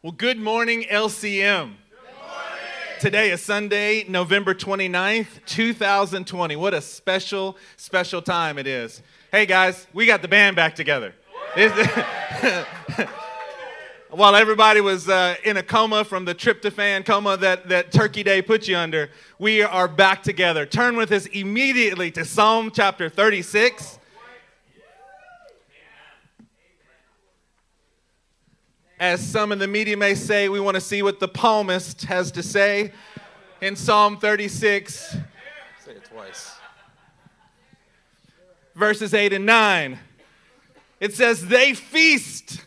Well, good morning, LCM. Today is Sunday, November 29th, 2020. What a special, special time it is. Hey guys, we got the band back together. While everybody was uh, in a coma from the tryptophan coma that, that Turkey Day put you under, we are back together. Turn with us immediately to Psalm chapter 36. As some in the media may say, we want to see what the psalmist has to say in Psalm 36. Say it twice. verses 8 and 9. It says, They feast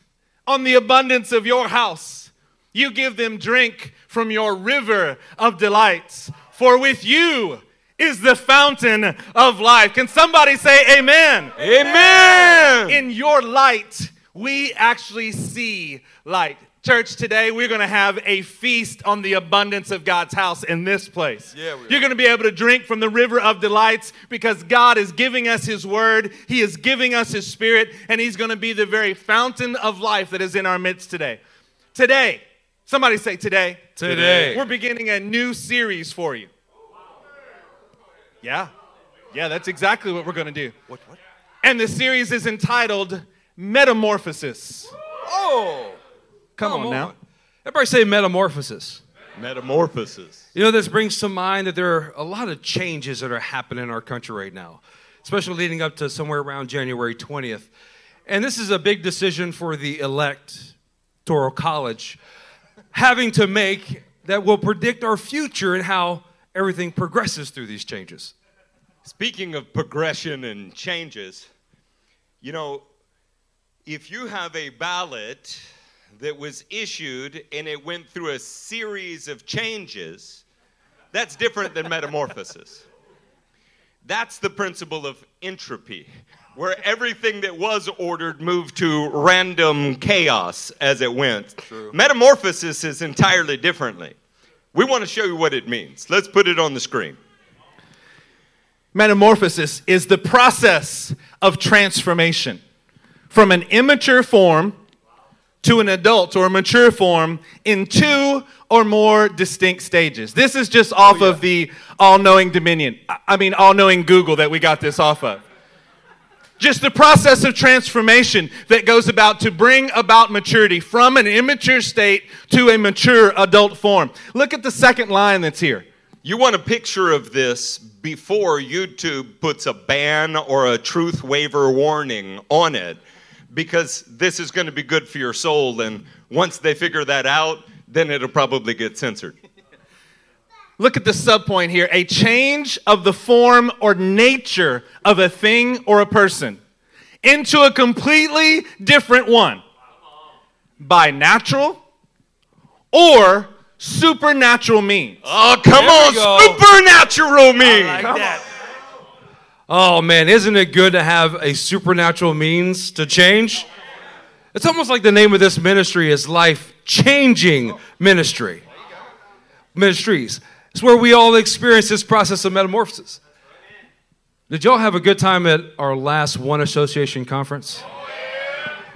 on the abundance of your house. You give them drink from your river of delights. For with you is the fountain of life. Can somebody say amen? Amen. In your light, we actually see light. Church, today we're going to have a feast on the abundance of God's house in this place. Yeah. You're going to be able to drink from the river of delights because God is giving us His word, He is giving us His spirit, and He's going to be the very fountain of life that is in our midst today. Today, somebody say today. Today. We're beginning a new series for you. Yeah. Yeah, that's exactly what we're going to do. What? What? And the series is entitled Metamorphosis. Oh. Come, on, now. Everybody say metamorphosis. Metamorphosis. You know, this brings to mind that there are a lot of changes that are happening in our country right now, especially leading up to somewhere around January 20th. And this is a big decision for the electoral college having to make that will predict our future and how everything progresses through these changes. Speaking of progression and changes, you know, if you have a ballot that was issued and it went through a series of changes, that's different than metamorphosis. That's the principle of entropy, where everything that was ordered moved to random chaos as it went. True. Metamorphosis is entirely differently. We want to show you what it means. Let's put it on the screen. Metamorphosis is the process of transformation from an immature form to an adult or a mature form in two or more distinct stages. This is just off oh, of the all knowing dominion. I- I mean, all knowing Google that we got this off of. Just the process of transformation that goes about to bring about maturity from an immature state to a mature adult form. Look at the second line that's here. You want a picture of this before YouTube puts a ban or a truth waiver warning on it because this is going to be good for your soul. And once they figure that out, then it'll probably get censored. Look at the subpoint here a change of the form or nature of a thing or a person into a completely different one by natural or supernatural means. Oh, come There on, we go. supernatural me. Oh man, isn't it good to have a supernatural means to change? It's almost like the name of this ministry is life changing ministry. Ministries. It's where we all experience this process of metamorphosis. Did y'all have a good time at our last One Association conference?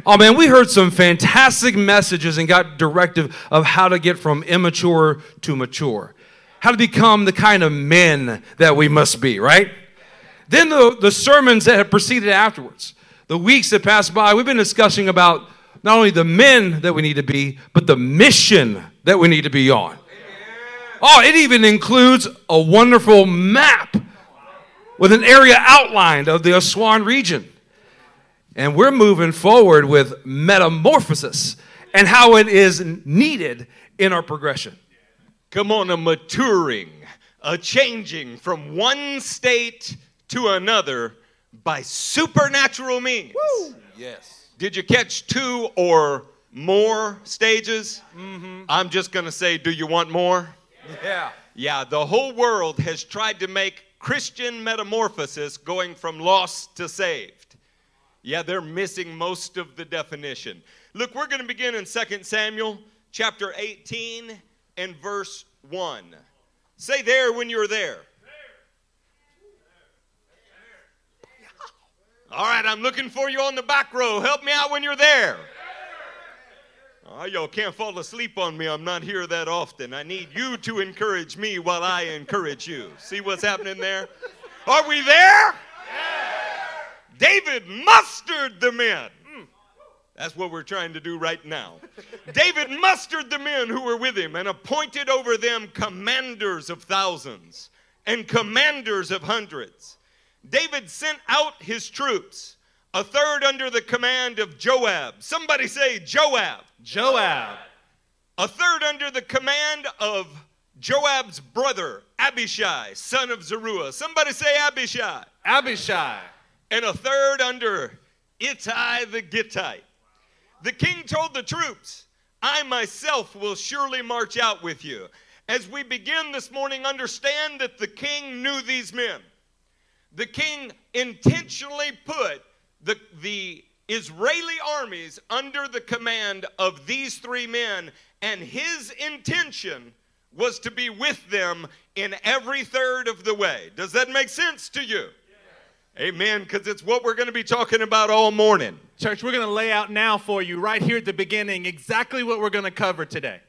Oh man, we heard some fantastic messages and got directive of how to get from immature to mature. How to become the kind of men that we must be, right? Then the, the sermons that have proceeded afterwards, the weeks that passed by, we've been discussing about not only the men that we need to be, but the mission that we need to be on. Oh, it even includes a wonderful map with an area outlined of the Aswan region. And we're moving forward with metamorphosis and how it is needed in our progression. Come on, a maturing, a changing from one state to another by supernatural means. Yes. Did you catch two or more stages? Mm-hmm. I'm just going to say, do you want more? Yeah. Yeah, the whole world has tried to make Christian metamorphosis going from lost to saved. Yeah, they're missing most of the definition. Look, we're going to begin in 2 Samuel chapter 18 and verse 1. Say there when you're there. All right, I'm looking for you on the back row. Help me out when you're there. Oh, y'all can't fall asleep on me. I'm not here that often. I need you to encourage me while I encourage you. See what's happening there? Are we there? David mustered the men. Hmm. That's what we're trying to do right now. David mustered the men who were with him and appointed over them commanders of thousands and commanders of hundreds. David sent out his troops, a third under the command of Joab. Somebody say Joab. Joab. A third under the command of Joab's brother, Abishai, son of Zeruiah. Somebody say Abishai. Abishai. And a third under Ittai the Gittite. The king told the troops, I myself will surely march out with you. As we begin this morning, understand that the king knew these men. The king intentionally put the, the Israeli armies under the command of these three men, and his intention was to be with them in every third of the way. Does that make sense to you? Amen, because it's what we're going to be talking about all morning. Church, we're going to lay out now for you, right here at the beginning, exactly what we're going to cover today.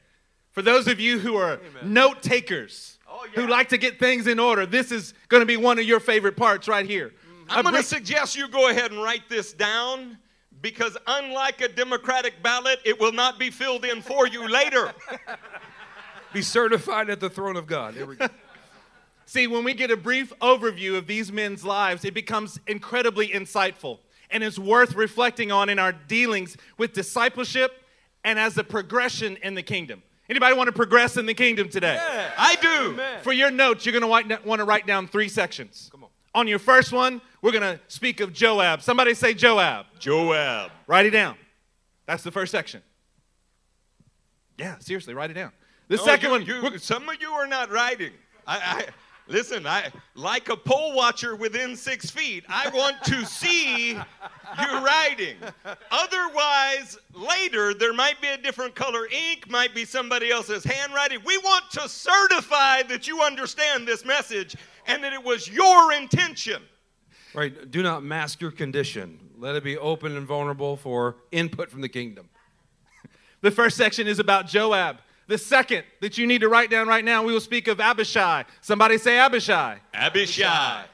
For those of you who are note takers, who like to get things in order, this is going to be one of your favorite parts right here. I'm going to suggest you go ahead and write this down because, unlike a Democratic ballot, it will not be filled in for you later. Be certified at the throne of God. There we go. See, when we get a brief overview of these men's lives, it becomes incredibly insightful and is worth reflecting on in our dealings with discipleship and as a progression in the kingdom. Anybody want to progress in the kingdom today? I do. For your notes, you're going to want to write down three sections. Come on. On your first one, we're going to speak of Joab. Somebody say Joab. Joab. Write it down. That's the first section. Yeah, seriously, write it down. The No, second you- one, you- we're- some of you are not writing. I, I listen. I like a pole watcher within six feet. I want to see you writing. Otherwise, later there might be a different color ink, might be somebody else's handwriting. We want to certify that you understand this message and that it was your intention. Right. Do not mask your condition. Let it be open and vulnerable for input from the kingdom. the first section is about Joab. The second that you need to write down right now, we will speak of Abishai. Somebody say Abishai. Abishai,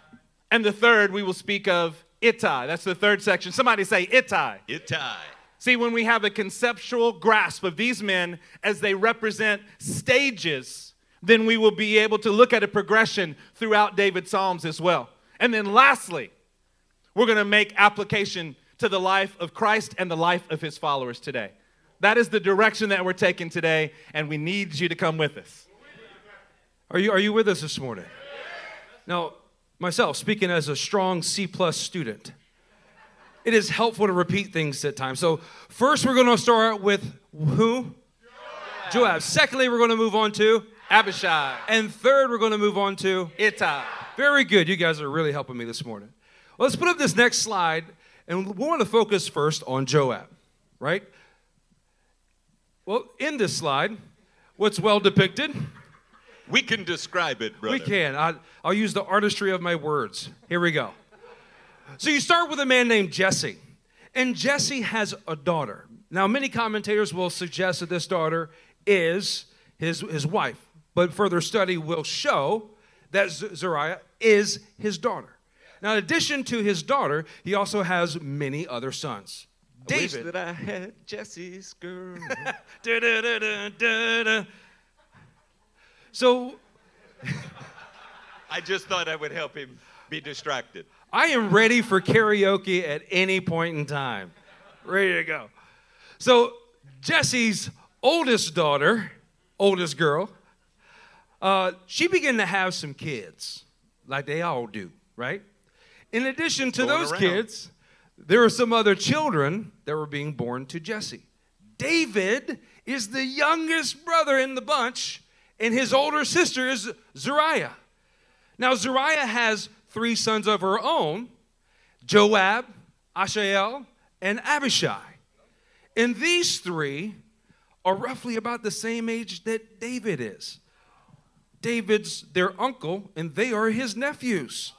And the third, we will speak of Ittai. That's the third section. Somebody say Ittai. Ittai. See, when we have a conceptual grasp of these men as they represent stages, then we will be able to look at a progression throughout David's Psalms as well. And then lastly, we're going to make application to the life of Christ and the life of his followers today. That is the direction that we're taking today, and we need you to come with us. Are you, are you with us this morning? Now, myself, speaking as a strong C plus student, it is helpful to repeat things at times. So, first, we're going to start with who? Joab. Secondly, we're going to move on to. Abishai, And third, we're going to move on to. Ittai. Very good. You guys are really helping me this morning. Well, let's put up this next slide, and we want to focus first on Joab, right? Well, in this slide, what's well depicted? We can describe it, brother. We can. I, I'll use the artistry of my words. Here we go. So you start with a man named Jesse, and Jesse has a daughter. Now, many commentators will suggest that this daughter is his, his wife, but further study will show that Zariah is his daughter. Now, in addition to his daughter, he also has many other sons. I wish David. that I had Jesse's girl. Da-da-da-da-da-da. So I just thought I would help him be distracted. I am ready for karaoke at any point in time. Ready to go. So, Jesse's oldest daughter, oldest girl, uh, she began to have some kids, like they all do, right? In addition to Going those around. kids, there were some other children that were being born to Jesse. David is the youngest brother in the bunch, and his older sister is Zariah. Now, Zariah has three sons of her own Joab, Asahel, and Abishai. And these three are roughly about the same age that David is. David's their uncle, and they are his nephews.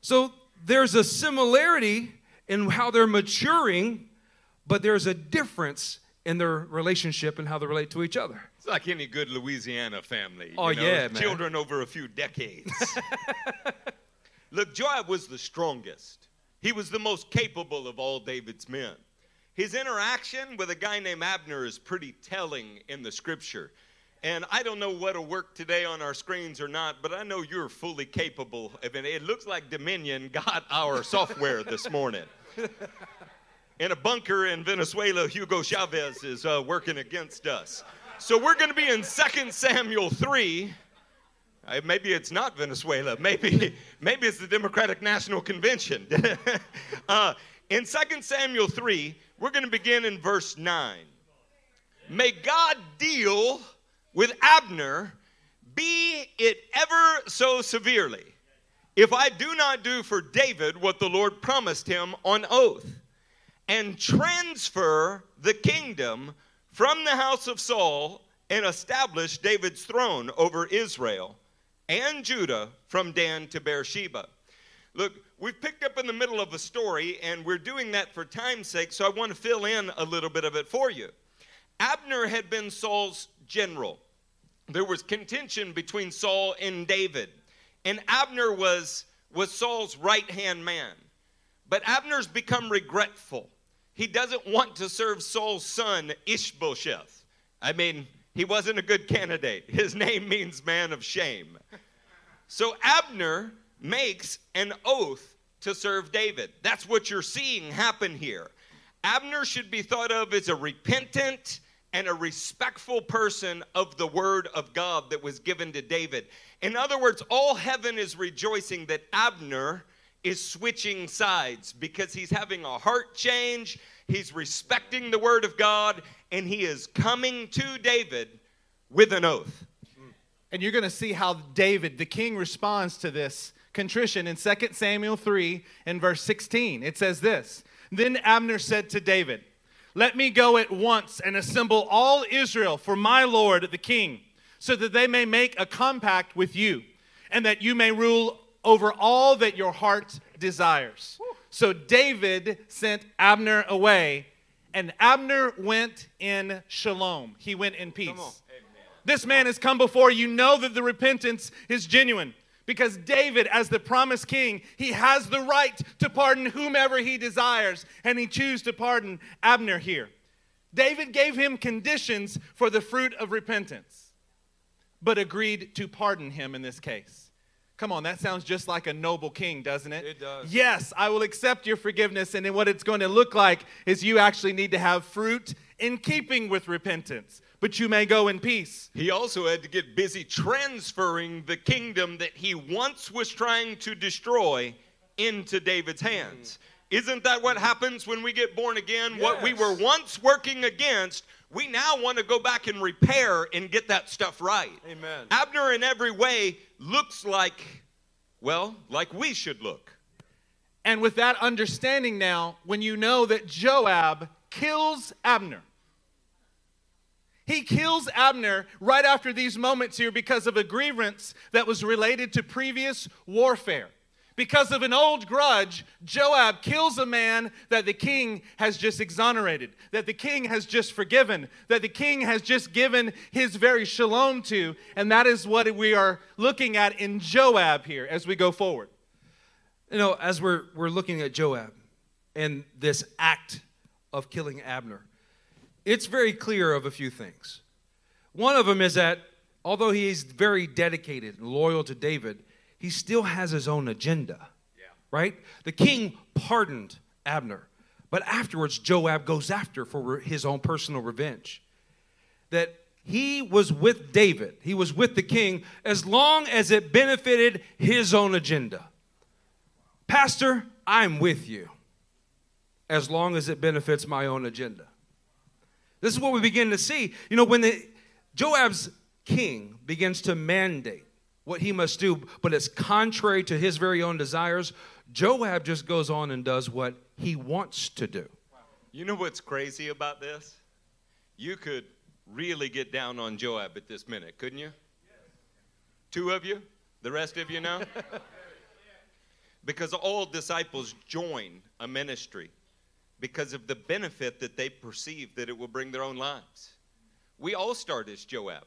So there's a similarity in how they're maturing, but there's a difference in their relationship and how they relate to each other. It's like any good Louisiana family. Oh, you know, yeah, man. Children over a few decades. Look, Joab was the strongest. He was the most capable of all David's men. His interaction with a guy named Abner is pretty telling in the scripture. And I don't know what'll work today on our screens or not, but I know you're fully capable of it. It looks like Dominion got our software this morning. In a bunker in Venezuela, Hugo Chavez is uh, working against us. So we're going to be in 2 Samuel 3. Uh, maybe it's not Venezuela. Maybe, maybe it's the Democratic National Convention. uh, in 2 Samuel 3, we're going to begin in verse 9. May God deal with Abner, be it ever so severely, if I do not do for David what the Lord promised him on oath, and transfer the kingdom from the house of Saul and establish David's throne over Israel and Judah from Dan to Beersheba. Look, we've picked up in the middle of a story, and we're doing that for time's sake, so I want to fill in a little bit of it for you. Abner had been Saul's general. There was contention between Saul and David, and Abner was, was Saul's right hand man. But Abner's become regretful. He doesn't want to serve Saul's son, Ishbosheth. I mean, he wasn't a good candidate. His name means man of shame. So Abner makes an oath to serve David. That's what you're seeing happen here. Abner should be thought of as a repentant and a respectful person of the word of God that was given to David. In other words, all heaven is rejoicing that Abner is switching sides because he's having a heart change, he's respecting the word of God, and he is coming to David with an oath. And you're going to see how David, the king, responds to this contrition in 2 Samuel 3 and verse 16. It says this Then Abner said to David, Let me go at once and assemble all Israel for my lord the king, so that they may make a compact with you, and that you may rule over all that your heart desires. So David sent Abner away, and Abner went in shalom. He went in peace. This man has come before you. Know that the repentance is genuine. Because David, as the promised king, he has the right to pardon whomever he desires, and he chose to pardon Abner here. David gave him conditions for the fruit of repentance, but agreed to pardon him in this case. Come on, that sounds just like a noble king, doesn't it? It does. Yes, I will accept your forgiveness, and then what it's going to look like is you actually need to have fruit in keeping with repentance, but you may go in peace. He also had to get busy transferring the kingdom that he once was trying to destroy into David's hands. Isn't that what happens when we get born again? What we were once working against, we now want to go back and repair and get that stuff right. Amen. Abner, in every way, looks like, well, like we should look. And with that understanding now, when you know that Joab kills Abner, he kills Abner right after these moments here because of a grievance that was related to previous warfare. Because of an old grudge, Joab kills a man that the king has just exonerated, that the king has just forgiven, that the king has just given his very shalom to. And that is what we are looking at in Joab here as we go forward. You know, as we're, we're looking at Joab and this act of killing Abner, it's very clear of a few things. One of them is that although he is very dedicated and loyal to David, he still has his own agenda. Right? The king pardoned Abner, but afterwards Joab goes after for his own personal revenge. That he was with David, he was with the king as long as it benefited his own agenda. Pastor, I'm with you as long as it benefits my own agenda. This is what we begin to see. You know, when the, Joab's king begins to mandate what he must do, but it's contrary to his very own desires, Joab just goes on and does what he wants to do. You know what's crazy about this? You could really get down on Joab at this minute, couldn't you? Two of you? The rest of you know? because all disciples join a ministry. Because of the benefit that they perceive that it will bring their own lives. We all start as Joab.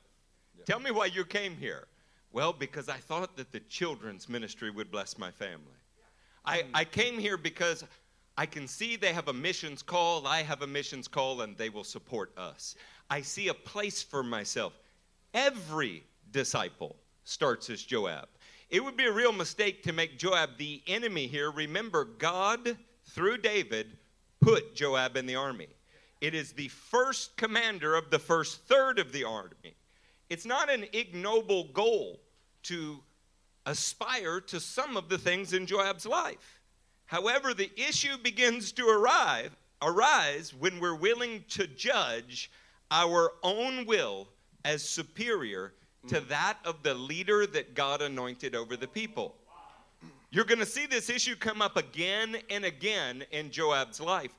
Tell me why you came here. Well, because I thought that the children's ministry would bless my family. I, hmm. I came here because I can see they have a missions call, I have a missions call, and they will support us. I see a place for myself. Every disciple starts as Joab. It would be a real mistake to make Joab the enemy here. Remember, God, through David, put Joab in the army. It is the first commander of the first third of the army. It's not an ignoble goal to aspire to some of the things in Joab's life. However, the issue begins to arrive, arise when we're willing to judge our own will as superior to mm. that of the leader that God anointed over the people. You're going to see this issue come up again and again in Joab's life.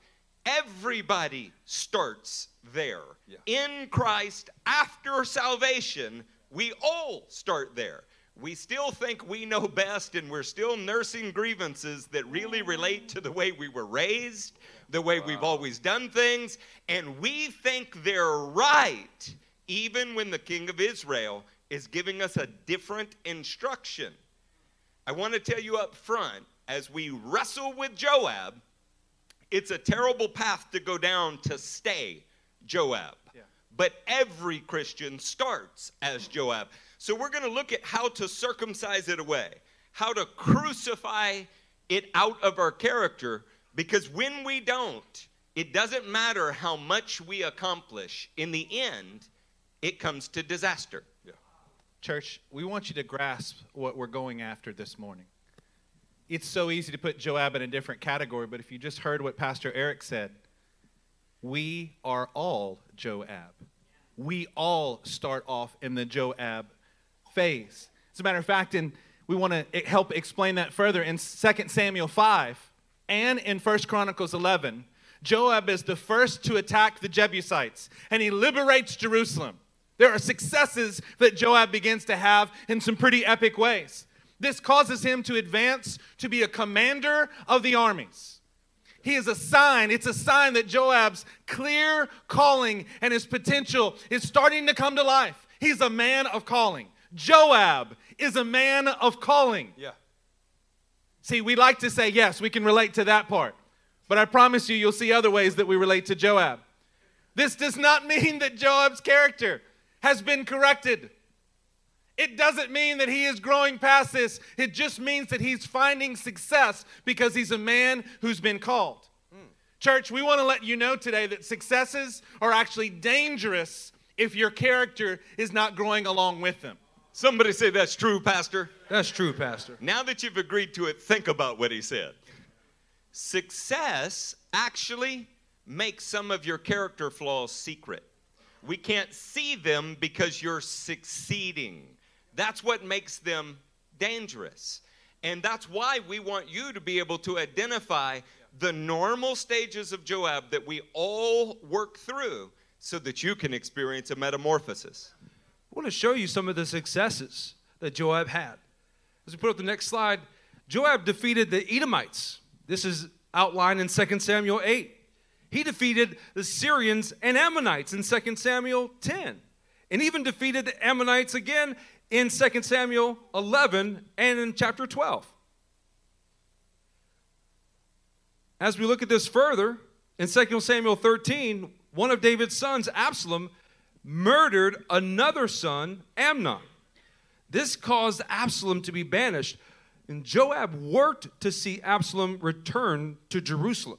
Everybody starts there. Yeah. In Christ, after salvation, we all start there. We still think we know best, and we're still nursing grievances that really relate to the way we were raised, the way we've always done things, and we think they're right, even when the King of Israel is giving us a different instruction. I want to tell you up front as we wrestle with Joab, it's a terrible path to go down to stay Joab. Yeah. But every Christian starts as Joab. So we're going to look at how to circumcise it away, how to crucify it out of our character, because when we don't, it doesn't matter how much we accomplish. In the end, it comes to disaster. Church, we want you to grasp what we're going after this morning. It's so easy to put Joab in a different category, but if you just heard what Pastor Eric said, we are all Joab. We all start off in the Joab phase. As a matter of fact, and we want to help explain that further in 2 Samuel 5 and in 1 Chronicles 11. Joab is the first to attack the Jebusites, and he liberates Jerusalem. There are successes that Joab begins to have in some pretty epic ways. This causes him to advance to be a commander of the armies. He is a sign, it's a sign that Joab's clear calling and his potential is starting to come to life. He's a man of calling. Joab is a man of calling. Yeah. See, we like to say, yes, we can relate to that part. But I promise you, you'll see other ways that we relate to Joab. This does not mean that Joab's character has been corrected. It doesn't mean that he is growing past this. It just means that he's finding success because he's a man who's been called. Church, we want to let you know today that successes are actually dangerous if your character is not growing along with them. Somebody say that's true, Pastor. That's true, Pastor. Now that you've agreed to it, think about what he said. Success actually makes some of your character flaws secret. We can't see them because you're succeeding. That's what makes them dangerous. And that's why we want you to be able to identify the normal stages of Joab that we all work through so that you can experience a metamorphosis. I want to show you some of the successes that Joab had. As we put up the next slide, Joab defeated the Edomites. This is outlined in 2 Samuel 8. He defeated the Syrians and Ammonites in 2 Samuel 10, and even defeated the Ammonites again in 2 Samuel 11 and in chapter 12. As we look at this further, in 2 Samuel 13, one of David's sons, Absalom, murdered another son, Amnon. This caused Absalom to be banished, and Joab worked to see Absalom return to Jerusalem.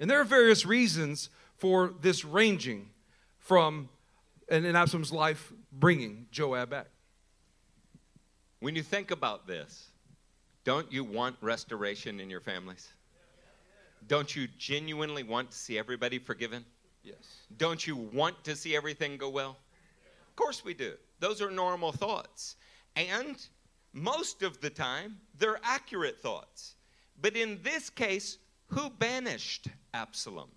And there are various reasons for this ranging from, and in Absalom's life, bringing Joab back. When you think about this, don't you want restoration in your families? Don't you genuinely want to see everybody forgiven? Yes. Don't you want to see everything go well? Of course we do. Those are normal thoughts. And most of the time, they're accurate thoughts. But in this case, who banished Absalom?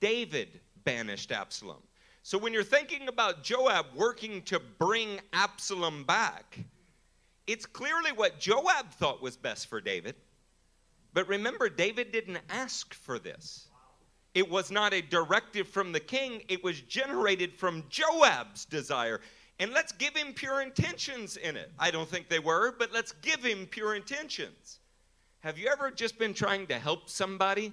David banished Absalom. So when you're thinking about Joab working to bring Absalom back, it's clearly what Joab thought was best for David. But remember, David didn't ask for this. it was not a directive from the king, it was generated from Joab's desire. And let's give him pure intentions in it. I don't think they were, but let's give him pure intentions. Have you ever just been trying to help somebody,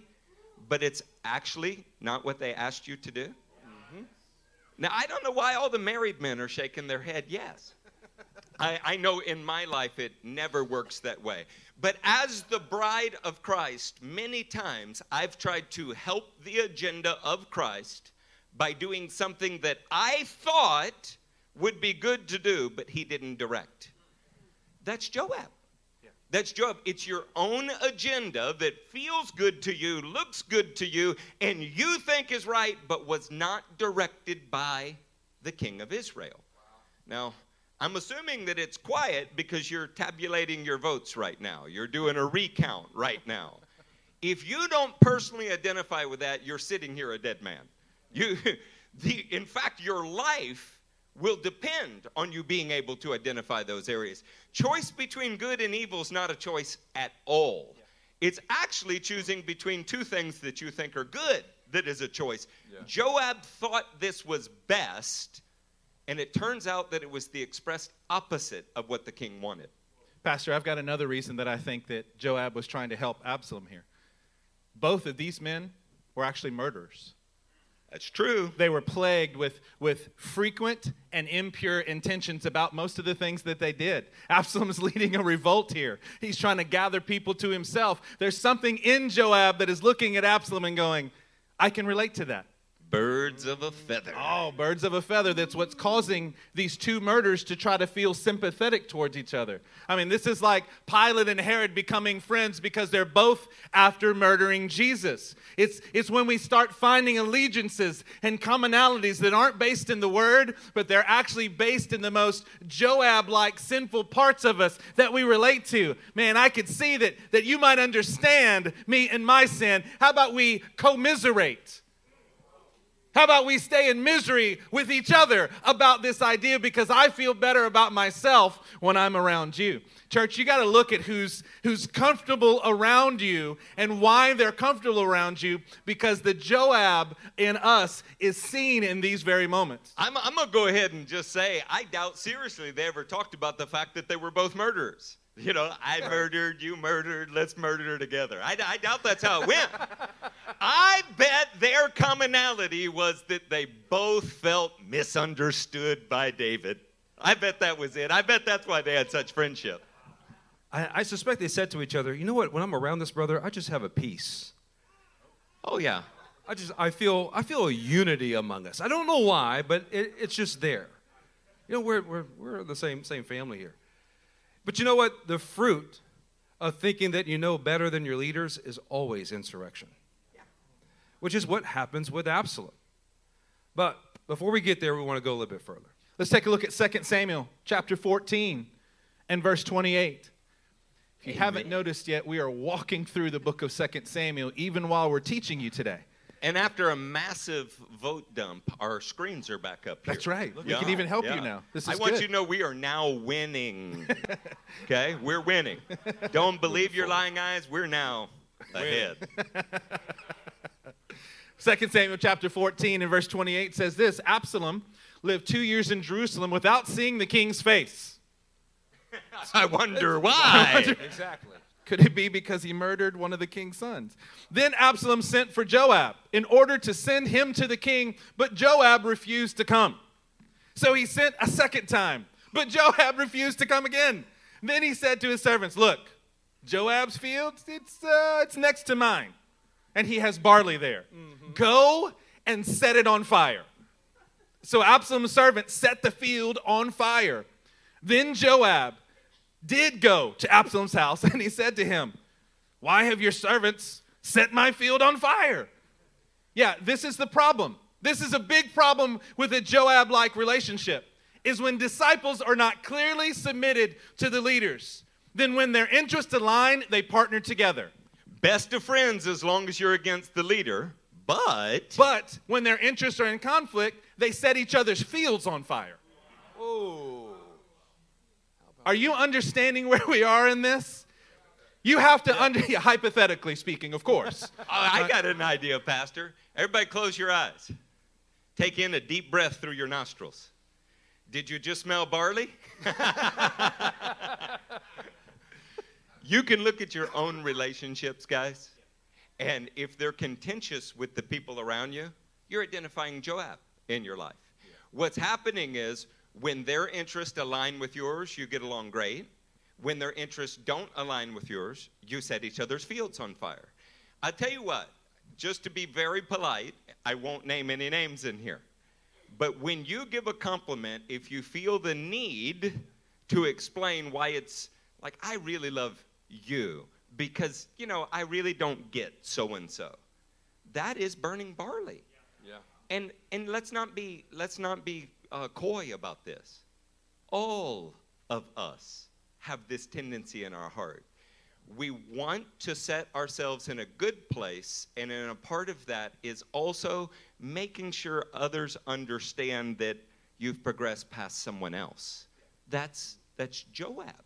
but it's actually not what they asked you to do? Mm-hmm. Now, I don't know why all the married men are shaking their head yes. I, I know in my life it never works that way. But as the bride of Christ, many times I've tried to help the agenda of Christ by doing something that I thought would be good to do, but he didn't direct. That's Joab. That's Job. It's your own agenda that feels good to you, looks good to you, and you think is right, but was not directed by the king of Israel. Now, I'm assuming that it's quiet because you're tabulating your votes right now. You're doing a recount right now. If you don't personally identify with that, you're sitting here a dead man. You, the, in fact, your life will depend on you being able to identify those areas. Choice between good and evil is not a choice at all. It's actually choosing between two things that you think are good that is a choice. Joab thought this was best, and it turns out that it was the expressed opposite of what the king wanted. Pastor, I've got another reason that I think that Joab was trying to help Absalom here. Both of these men were actually murderers. That's true. They were plagued with, with frequent and impure intentions about most of the things that they did. Absalom's leading a revolt here. He's trying to gather people to himself. There's something in Joab that is looking at Absalom and going, I can relate to that. Birds of a feather. Oh, birds of a feather. That's what's causing these two murders to try to feel sympathetic towards each other. I mean, this is like Pilate and Herod becoming friends because they're both after murdering Jesus. It's, it's when we start finding allegiances and commonalities that aren't based in the word, but they're actually based in the most Joab like sinful parts of us that we relate to. Man, I could see that, that you might understand me and my sin. How about we commiserate? How about we stay in misery with each other about this idea because I feel better about myself when I'm around you? Church, you got to look at who's who's comfortable around you and why they're comfortable around you because the Joab in us is seen in these very moments. I'm, I'm going to go ahead and just say I doubt seriously they ever talked about the fact that they were both murderers. You know, I murdered, you murdered, let's murder together. I, I doubt that's how it went. I bet their commonality was that they both felt misunderstood by David. I bet that was it. I bet that's why they had such friendship. I, I suspect they said to each other, you know what, when I'm around this brother, I just have a peace. Oh, yeah. I just I feel I feel a unity among us. I don't know why, but it, it's just there. You know, we're we're we're the same same family here. But you know what? The fruit of thinking that you know better than your leaders is always insurrection. Which is what happens with Absalom. But before we get there, we want to go a little bit further. Let's take a look at 2 Samuel chapter 14 and verse 28. If you haven't noticed yet, we are walking through the book of 2 Samuel even while we're teaching you today. And after a massive vote dump, our screens are back up here. That's right. We can even help you now. This is I want good. you to know we are now winning. okay? We're winning. Don't believe your lying eyes. We're now ahead. 2 Samuel chapter 14 and verse 28 says this Absalom lived two years in Jerusalem without seeing the king's face. I wonder why. Exactly. Could it be because he murdered one of the king's sons? Then Absalom sent for Joab in order to send him to the king, but Joab refused to come. So he sent a second time, but Joab refused to come again. Then he said to his servants, Look, Joab's field, it's, uh, it's next to mine, and he has barley there. Go and set it on fire. So Absalom's servant set the field on fire. Then Joab did go to Absalom's house, and he said to him, Why have your servants set my field on fire? Yeah, this is the problem. This is a big problem with a Joab like relationship, is when disciples are not clearly submitted to the leaders. Then, when their interests align, they partner together. Best of friends as long as you're against the leader, but But when their interests are in conflict, they set each other's fields on fire. Oh. Are you understanding where we are in this? You have to under hypothetically speaking, of course. I oh, I got an idea, Pastor. Everybody, close your eyes. Take in a deep breath through your nostrils. Did you just smell barley? you can look at your own relationships, guys, and if they're contentious with the people around you, you're identifying Joab in your life. What's happening is when their interests align with yours, you get along great. When their interests don't align with yours, you set each other's fields on fire. I tell you what, just to be very polite, I won't name any names in here. But when you give a compliment, if you feel the need to explain why it's like, I really love you because, you know, I really don't get so and so, that is burning barley. Yeah. And, and let's not be, let's not be uh, coy about this. All of us have this tendency in our heart. We want to set ourselves in a good place, and in a part of that is also making sure others understand that you've progressed past someone else. That's that's Joab.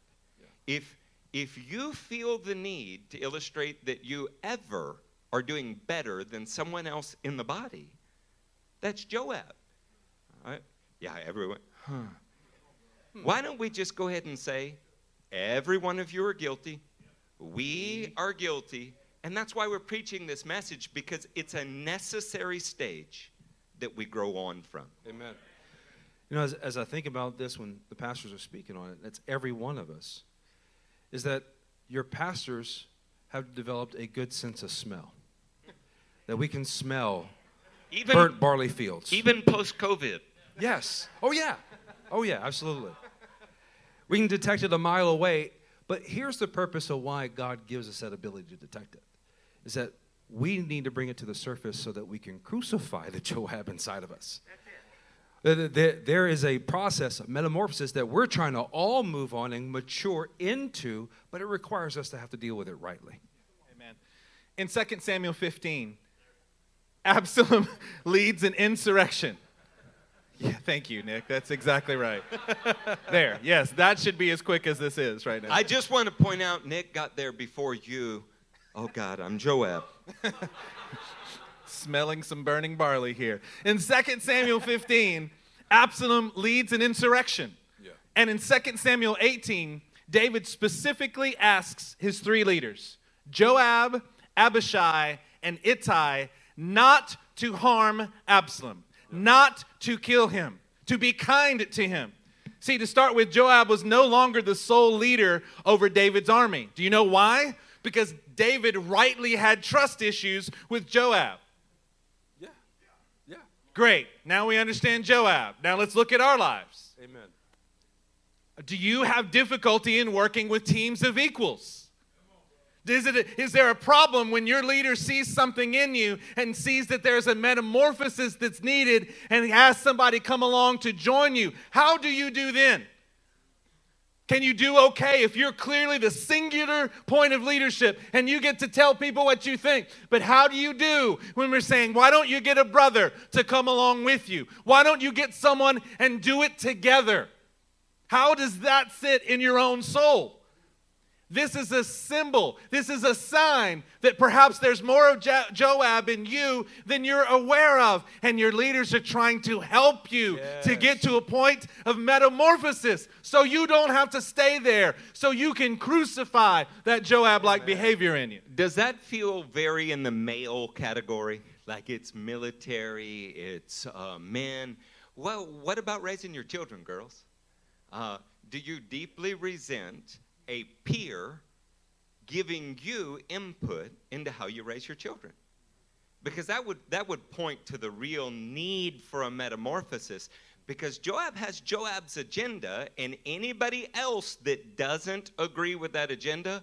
If if you feel the need to illustrate that you ever are doing better than someone else in the body, that's Joab. All right? Yeah, everyone. Huh. Hmm. Why don't we just go ahead and say, every one of you are guilty, we are guilty, and that's why we're preaching this message because it's a necessary stage that we grow on from. Amen. You know, as, as I think about this when the pastors are speaking on it, that's every one of us, is that your pastors have developed a good sense of smell. That we can smell Even, burnt barley fields. even post COVID. Yes. Oh, yeah. Oh, yeah, absolutely. We can detect it a mile away, but here's the purpose of why God gives us that ability to detect it is that we need to bring it to the surface so that we can crucify the Joab inside of us. There- is a process of metamorphosis that we're trying to all move on and mature into, but it requires us to have to deal with it rightly. Amen. In 2 Samuel 15, Absalom leads an insurrection. Yeah, thank you, Nick. That's exactly right. there, yes, that should be as quick as this is right now. I just want to point out Nick got there before you. Oh, God, I'm Joab. Smelling some burning barley here. In 2 Samuel 15, Absalom leads an insurrection. Yeah. And in 2 Samuel 18, David specifically asks his three leaders, Joab, Abishai, and Ittai, not to harm Absalom, not to kill him, to be kind to him. See, to start with, Joab was no longer the sole leader over David's army. Do you know why? Because David rightly had trust issues with Joab. Yeah. Yeah. Great. Now we understand Joab. Now let's look at our lives. Amen. Do you have difficulty in working with teams of equals? Is, it is there a problem when your leader sees something in you and sees that there's a metamorphosis that's needed and has somebody come along to join you? How do you do then? Can you do okay if you're clearly the singular point of leadership and you get to tell people what you think? But how do you do when we're saying, why don't you get a brother to come along with you? Why don't you get someone and do it together? How does that sit in your own soul? This is a symbol. This is a sign that perhaps there's more of Jo- Joab in you than you're aware of. And your leaders are trying to help you to get to a point of metamorphosis so you don't have to stay there, so you can crucify that Joab like behavior in you. Does that feel very in the male category? Like it's military, it's uh, men. Well, what about raising your children, girls? Uh, do you deeply resent a peer giving you input into how you raise your children? Because that would, that would point to the real need for a metamorphosis. Because Joab has Joab's agenda, and anybody else that doesn't agree with that agenda,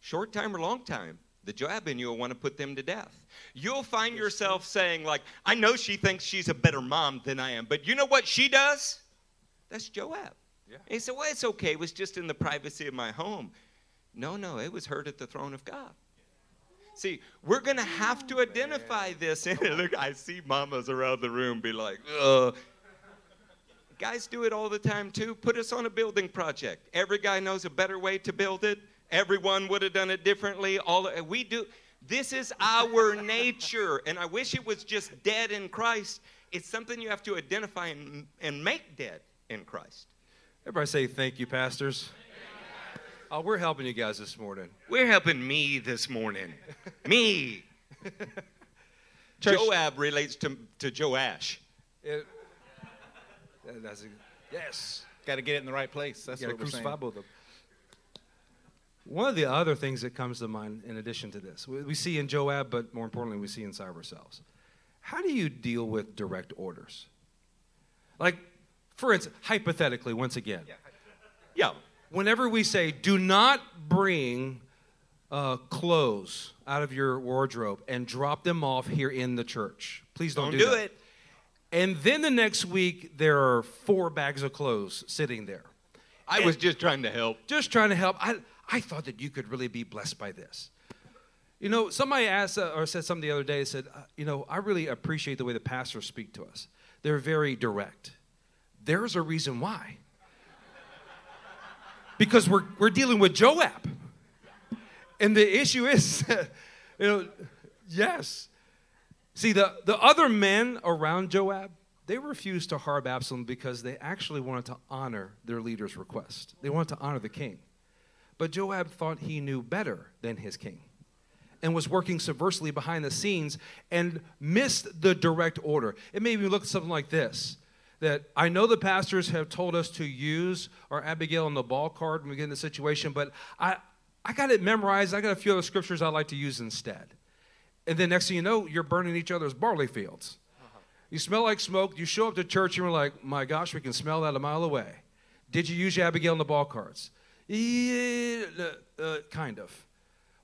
short time or long time, the Joab in you will want to put them to death. You'll find yourself saying, like, I know she thinks she's a better mom than I am, but you know what she does? That's Joab. Yeah. And he said, Well, it's okay. It was just in the privacy of my home. No, no, it was heard at the throne of God. See, we're going to have to identify this. And look, I see mamas around the room be like, ugh. Guys do it all the time too. Put us on a building project. Every guy knows a better way to build it. Everyone would have done it differently. All we do. This is our nature. And I wish it was just dead in Christ. It's something you have to identify and, and make dead in Christ. Everybody say thank you, pastors. Oh, we're helping you guys this morning. We're helping me this morning. me. Church- Joab relates to, to Joash. It- that's a- yes. Got to get it in the right place. That's You what we're saying. both of them. One of the other things that comes to mind in addition to this, we, we see in Joab, but more importantly, we see inside of ourselves. How do you deal with direct orders? Like, for instance, hypothetically, once again, Yeah. whenever we say, do not bring uh, clothes out of your wardrobe and drop them off here in the church, please don't, Don't do, do it. And then the next week, there are four bags of clothes sitting there. I was just trying to help. just trying to help. I, I thought that you could really be blessed by this. You know, somebody asked uh, or said something the other day. Said, uh, you know, I really appreciate the way the pastors speak to us. They're very direct. There's a reason why. Because we're we're dealing with Joab, and the issue is, you know, yes. See, the the other men around Joab, they refused to harm Absalom because they actually wanted to honor their leader's request. They wanted to honor the king. But Joab thought he knew better than his king and was working subversively behind the scenes and missed the direct order. It made me look something like this that I know the pastors have told us to use our Abigail and Nabal card when we get in the situation, but I, I got it memorized. I got a few other scriptures I like to use instead. And then next thing you know, you're burning each other's barley fields. You smell like smoke. You show up to church and you're like, my gosh, we can smell that a mile away. Did you use your Abigail and Nabal cards? Yeah, uh, kind of.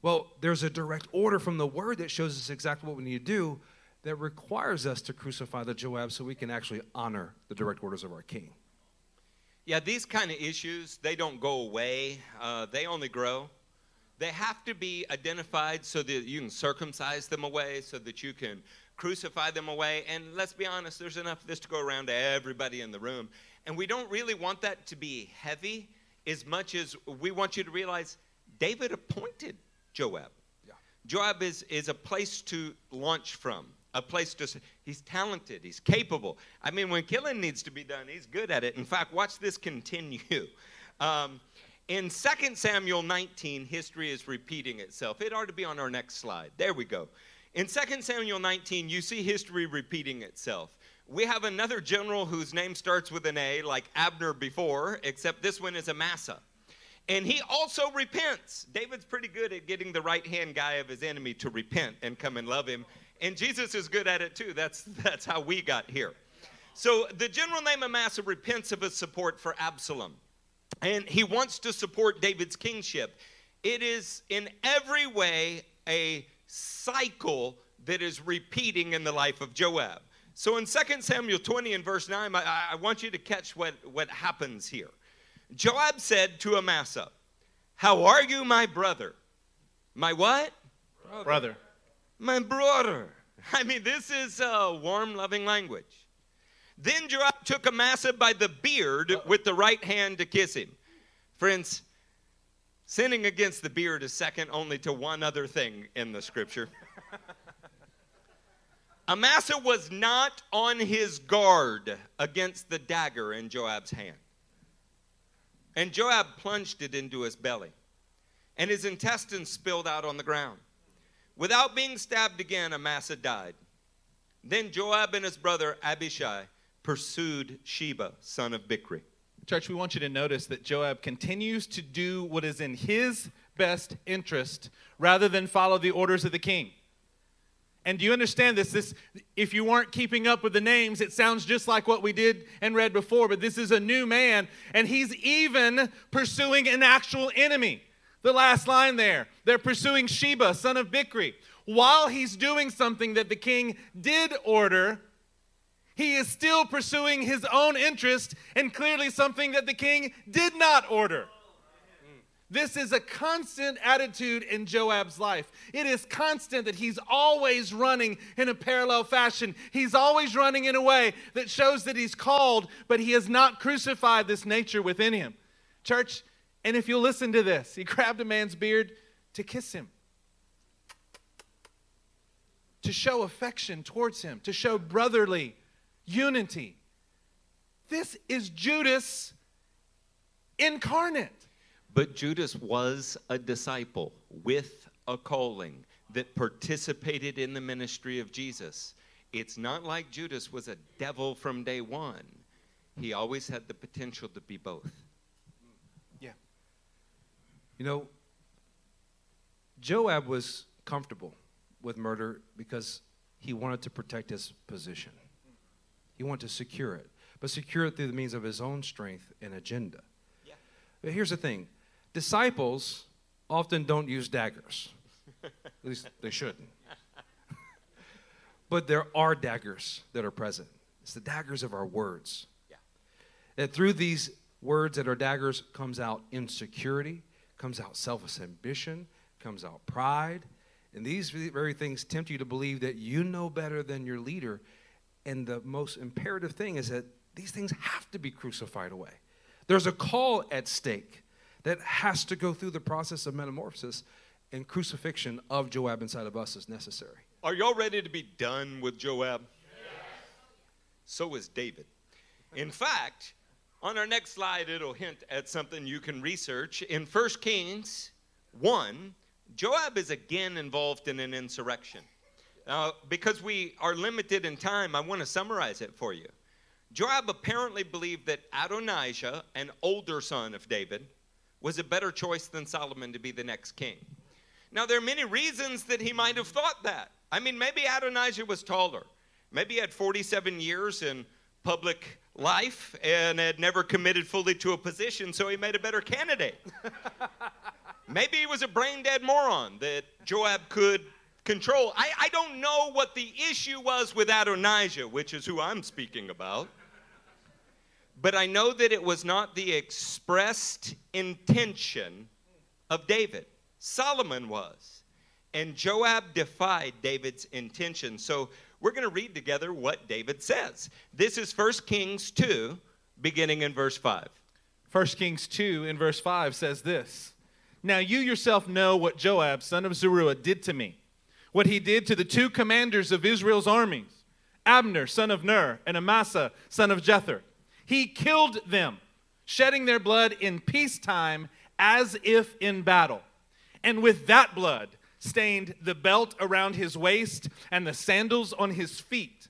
Well, there's a direct order from the word that shows us exactly what we need to do that requires us to crucify the Joab so we can actually honor the direct orders of our king. Yeah, these kind of issues, they don't go away, uh, they only grow. They have to be identified so that you can circumcise them away, so that you can crucify them away. And let's be honest, there's enough of this to go around to everybody in the room. And we don't really want that to be heavy as much as we want you to realize David appointed Joab. Yeah. Joab is, is a place to launch from, a place to, he's talented, he's capable. I mean, when killing needs to be done, he's good at it. In fact, watch this continue. Um, in 2 Samuel 19, history is repeating itself. It ought to be on our next slide. There we go. In 2 Samuel 19, you see history repeating itself. We have another general whose name starts with an A, like Abner before, except this one is Amasa. And he also repents. David's pretty good at getting the right hand guy of his enemy to repent and come and love him. And Jesus is good at it too. That's, that's how we got here. So the general name of Amasa repents of his support for Absalom. And he wants to support David's kingship. It is in every way a cycle that is repeating in the life of Joab. So in 2 Samuel 20 and verse 9, I, I want you to catch what, what happens here. Joab said to Amasa, How are you, my brother? My what? Brother. My brother. I mean, this is uh, warm, loving language. Then Joab took Amasa by the beard with the right hand to kiss him. Friends, sinning against the beard is second only to one other thing in the scripture. Amasa was not on his guard against the dagger in Joab's hand. And Joab plunged it into his belly, and his intestines spilled out on the ground. Without being stabbed again, Amasa died. Then Joab and his brother Abishai pursued Sheba, son of Bichri. Church, we want you to notice that Joab continues to do what is in his best interest rather than follow the orders of the king. And do you understand this? This if you weren't keeping up with the names, it sounds just like what we did and read before, but this is a new man and he's even pursuing an actual enemy. The last line there. They're pursuing Sheba, son of Bichri. While he's doing something that the king did order, he is still pursuing his own interest and clearly something that the king did not order. This is a constant attitude in Joab's life. It is constant that he's always running in a parallel fashion. He's always running in a way that shows that he's called, but he has not crucified this nature within him. Church, and if you'll listen to this, he grabbed a man's beard to kiss him. to show affection towards him, to show brotherly unity. This is Judas incarnate. But Judas was a disciple with a calling that participated in the ministry of Jesus. It's not like Judas was a devil from day one. He always had the potential to be both. You know, Joab was comfortable with murder because he wanted to protect his position. He wanted to secure it, but secure it through the means of his own strength and agenda. Yeah. But here's the thing disciples often don't use daggers. At least they shouldn't. but there are daggers that are present. It's the daggers of our words. Yeah. That through these words that are daggers comes out insecurity, comes out selfish ambition, comes out pride. And these very things tempt you to believe that you know better than your leader. And the most imperative thing is that these things have to be crucified away. There's a call at stake that has to go through the process of metamorphosis, and crucifixion of Joab inside of us is necessary. Are y'all ready to be done with Joab? So is David. In fact, on our next slide, it'll hint at something you can research. In 1 Kings 1, Joab is again involved in an insurrection. Now, because we are limited in time, I want to summarize it for you. Joab apparently believed that Adonijah, an older son of David, was a better choice than Solomon to be the next king. Now, there are many reasons that he might have thought that. I mean, maybe Adonijah was taller. Maybe he had 47 years in public life and had never committed fully to a position, so he made a better candidate. maybe he was a brain dead moron that Joab could control. I, I don't know what the issue was with Adonijah, which is who I'm speaking about. But I know that it was not the expressed intention of David. Solomon was. And Joab defied David's intention. So we're going to read together what David says. This is 1 Kings 2, beginning in verse 5. 1 Kings 2 in verse 5 says this Now you yourself know what Joab, son of Zeruiah, did to me, what he did to the two commanders of Israel's armies, Abner, son of Ner, and Amasa, son of Jether. He killed them, shedding their blood in peacetime as if in battle. And with that blood stained the belt around his waist and the sandals on his feet.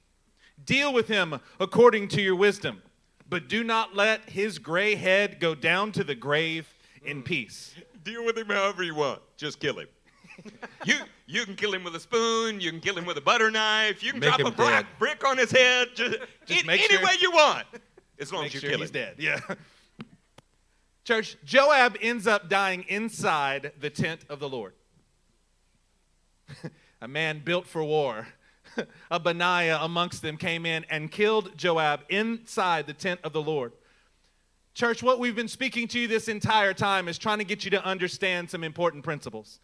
Deal with him according to your wisdom, but do not let his gray head go down to the grave in mm. peace. Deal with him however you want. Just kill him. you, you can kill him with a spoon. You can kill him with a butter knife. You can Make drop a black dead. brick on his head. Just, Just in- make any sure- way you want, as long Make as you sure kill he's him. dead. Yeah. Church, Joab ends up dying inside the tent of the Lord. a man built for war. a Benaiah amongst them came in and killed Joab inside the tent of the Lord. Church, what we've been speaking to you this entire time is trying to get you to understand some important principles.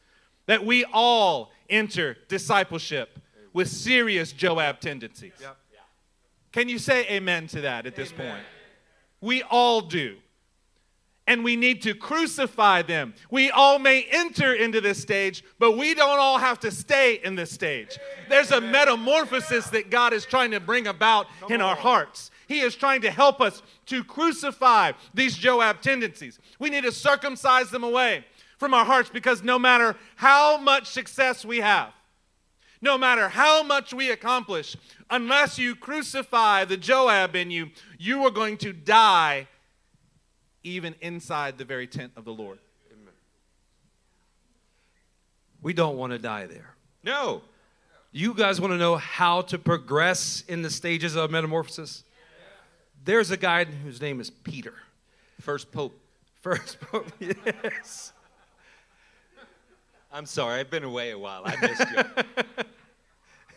That we all enter discipleship with serious Joab tendencies. Can you say amen to that at this point? We all do. And we need to crucify them. We all may enter into this stage, but we don't all have to stay in this stage. There's a metamorphosis that God is trying to bring about in our hearts. He is trying to help us to crucify these Joab tendencies. We need to circumcise them away from our hearts because no matter how much success we have, no matter how much we accomplish, unless you crucify the Joab in you, you are going to die even inside the very tent of the Lord. We don't want to die there. No. You guys want to know how to progress in the stages of metamorphosis? There's a guy whose name is Peter. First Pope. First Pope, yes. I'm sorry, I've been away a while. I missed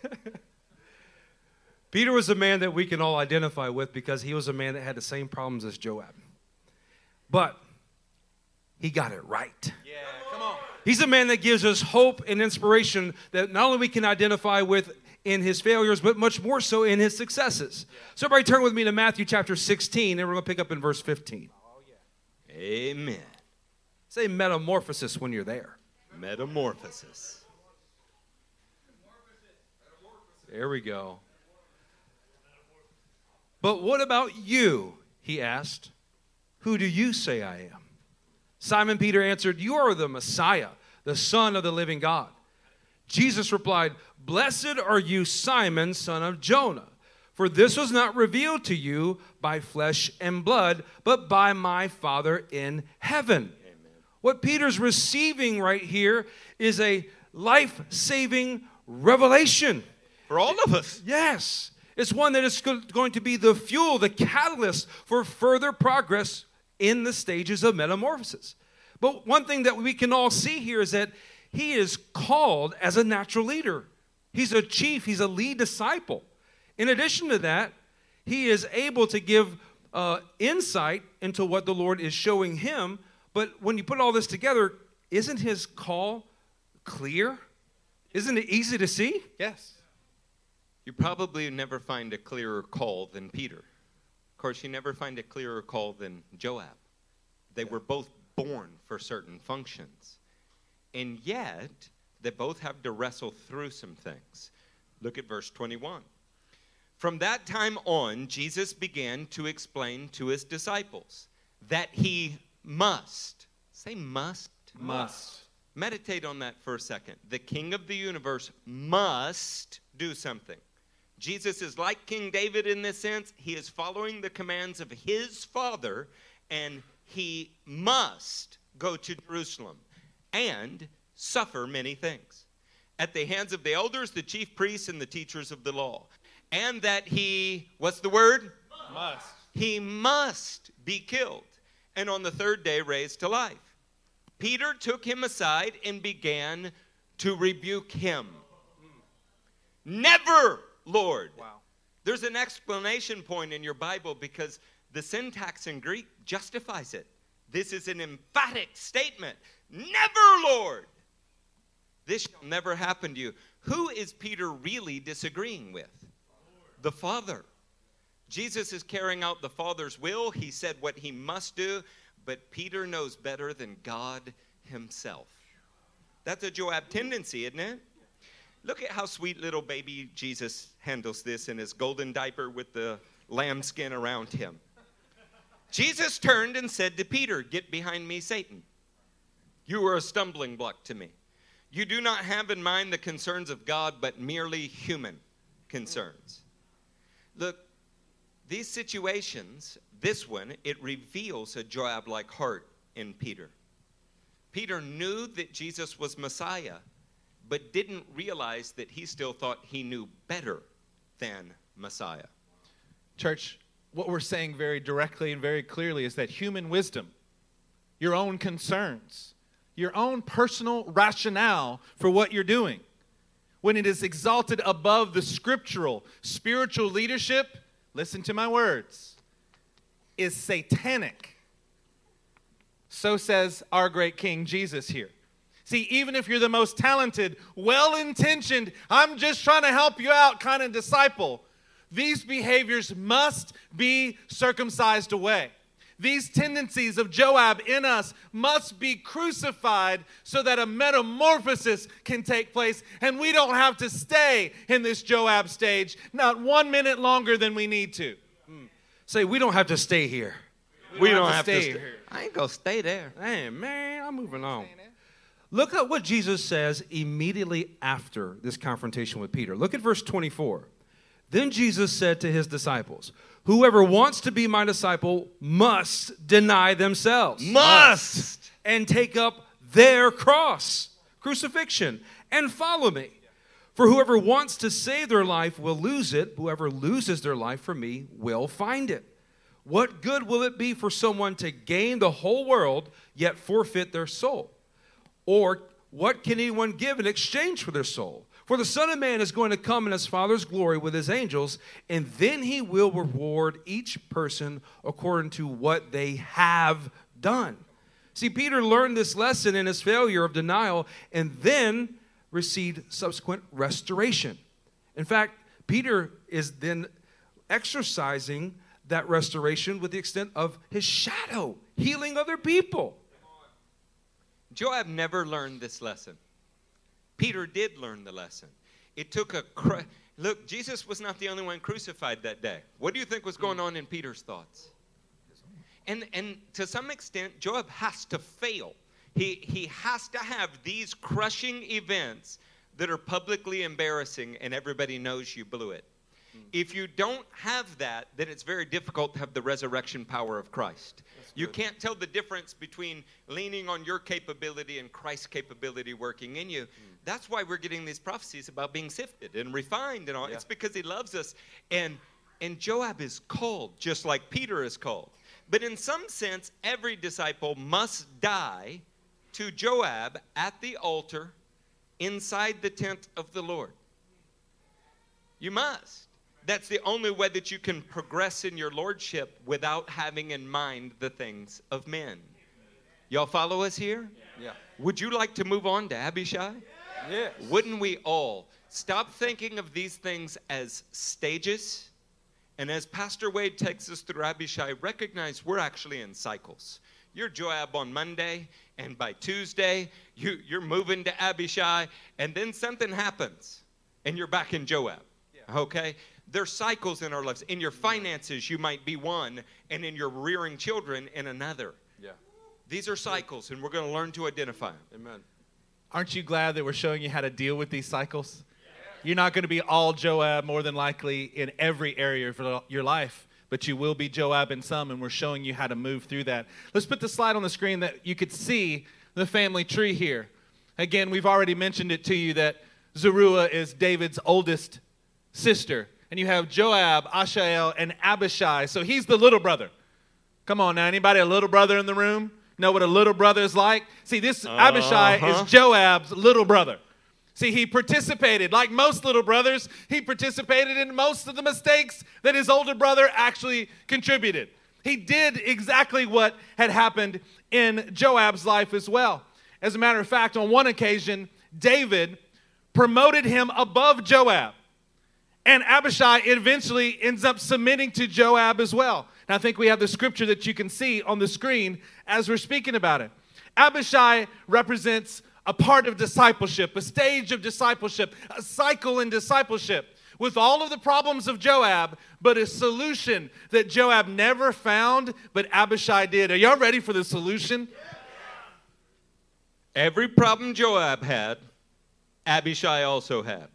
you. Peter was a man that we can all identify with because he was a man that had the same problems as Joab. But he got it right. Yeah, come on. He's a man that gives us hope and inspiration that not only we can identify with in his failures, but much more so in his successes. So, everybody turn with me to Matthew chapter 16, and we're going to pick up in verse 15. Amen. Say metamorphosis when you're there. Metamorphosis. There we go. But what about you? He asked. Who do you say I am? Simon Peter answered, You are the Messiah, the Son of the living God. Jesus replied, Blessed are you, Simon, son of Jonah, for this was not revealed to you by flesh and blood, but by my Father in heaven. What Peter's receiving right here is a life saving revelation. For all of us. Yes. It's one that is going to be the fuel, the catalyst for further progress in the stages of metamorphosis. But one thing that we can all see here is that he is called as a natural leader. He's a chief, he's a lead disciple. In addition to that, he is able to give uh, insight into what the Lord is showing him. But when you put all this together, isn't his call clear? Isn't it easy to see? Yes. You probably never find a clearer call than Peter. Of course, you never find a clearer call than Joab. They were both born for certain functions. And yet, they both have to wrestle through some things. Look at verse 21. From that time on, Jesus began to explain to his disciples that he must, say must, Must. Meditate on that for a second. The king of the universe must do something. Jesus is like King David in this sense. He is following the commands of his father, and he must go to Jerusalem and suffer many things at the hands of the elders, the chief priests, and the teachers of the law. And that he, what's the word? Must. he must be killed and on the third day raised to life. Peter took him aside and began to rebuke him. Never, Lord. Wow. There's an explanation point in your Bible because the syntax in Greek justifies it. This is an emphatic statement. Never, Lord. This shall never happen to you. Who is Peter really disagreeing with? The Father. Jesus is carrying out the Father's will. He said what he must do, but Peter knows better than God himself. That's a Joab tendency, isn't it? Look at how sweet little baby Jesus handles this in his golden diaper with the lambskin around him. Jesus turned and said to Peter, Get behind me, Satan. You are a stumbling block to me. You do not have in mind the concerns of God, but merely human concerns. Look, these situations, this one, it reveals a Joab like heart in Peter. Peter knew that Jesus was Messiah, but didn't realize that he still thought he knew better than Messiah. Church, what we're saying very directly and very clearly is that human wisdom, your own concerns, your own personal rationale for what you're doing, when it is exalted above the scriptural, spiritual leadership, listen to my words, is satanic. So says our great King Jesus here. See, even if you're the most talented, well intentioned, I'm just trying to help you out kind of disciple, these behaviors must be circumcised away. These tendencies of Joab in us must be crucified so that a metamorphosis can take place and we don't have to stay in this Joab stage not one minute longer than we need to. Hmm. Say, we don't have to stay here. We don't don't have have to to stay stay. here. I ain't gonna stay there. Hey, man, I'm moving on. Look at what Jesus says immediately after this confrontation with Peter. Look at verse 24. Then Jesus said to his disciples, Whoever wants to be my disciple must deny themselves Must. and take up their cross, crucifixion, and follow me. For whoever wants to save their life will lose it. Whoever loses their life for me will find it. What good will it be for someone to gain the whole world yet forfeit their soul? Or what can anyone give in exchange for their soul? For the Son of Man is going to come in his Father's glory with his angels, and then he will reward each person according to what they have done. See, Peter learned this lesson in his failure of denial and then received subsequent restoration. In fact, Peter is then exercising that restoration with the extent of his shadow, healing other people. Joab never learned this lesson. Peter did learn the lesson. It took a cru- look. Jesus was not the only one crucified that day. What do you think was going on in Peter's thoughts? And and to some extent, Joab has to fail. He he has to have these crushing events that are publicly embarrassing, and everybody knows you blew it. Mm. If you don't have that, then it's very difficult to have the resurrection power of Christ. You can't tell the difference between leaning on your capability and Christ's capability working in you. Mm. That's why we're getting these prophecies about being sifted and refined and all. It's because he loves us. And and Joab is called just like Peter is called. But in some sense, every disciple must die to Joab at the altar inside the tent of the Lord. You must. That's the only way that you can progress in your lordship without having in mind the things of men. Y'all follow us here? Yeah. Would you like to move on to Abishai? Yes. Wouldn't we all stop thinking of these things as stages? And as Pastor Wade takes us through Abishai, recognize we're actually in cycles. You're Joab on Monday, and by Tuesday, you, you're moving to Abishai, and then something happens, and you're back in Joab. Okay? There's cycles in our lives. In your finances, you might be one, and in your rearing children, in another. Yeah. These are cycles, and we're going to learn to identify them. Amen. Aren't you glad that we're showing you how to deal with these cycles? You're not going to be all Joab more than likely in every area of your life, but you will be Joab in some, and we're showing you how to move through that. Let's put the slide on the screen that you could see the family tree here. Again, we've already mentioned it to you that Zeruiah is David's oldest sister, and you have Joab, Asahel, and Abishai. So he's the little brother. Come on now, anybody a little brother in the room? Know what a little brother is like? See, this Abishai Uh-huh. is Joab's little brother. See, he participated, like most little brothers, he participated in most of the mistakes that his older brother actually contributed. He did exactly what had happened in Joab's life as well. As a matter of fact, on one occasion, David promoted him above Joab. And Abishai eventually ends up submitting to Joab as well. And I think we have the scripture that you can see on the screen as we're speaking about it. Abishai represents a part of discipleship, a stage of discipleship, a cycle in discipleship with all of the problems of Joab, but a solution that Joab never found, but Abishai did. Are y'all ready for the solution? Every problem Joab had, Abishai also had.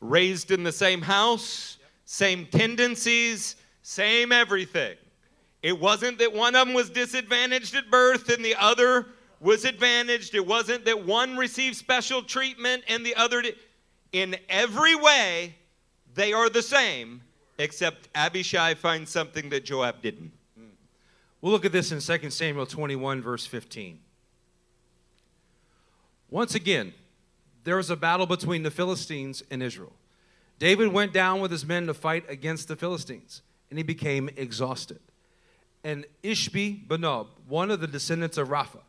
Raised in the same house, same tendencies, same everything. It wasn't that one of them was disadvantaged at birth and the other was advantaged. It wasn't that one received special treatment and the other. In every way, they are the same, except Abishai finds something that Joab didn't. We'll look at this in 2 Samuel 21, verse 15. Once again, there was a battle between the Philistines and Israel. David went down with his men to fight against the Philistines, and he became exhausted. And Ishbi Benob, one of the descendants of Rapha,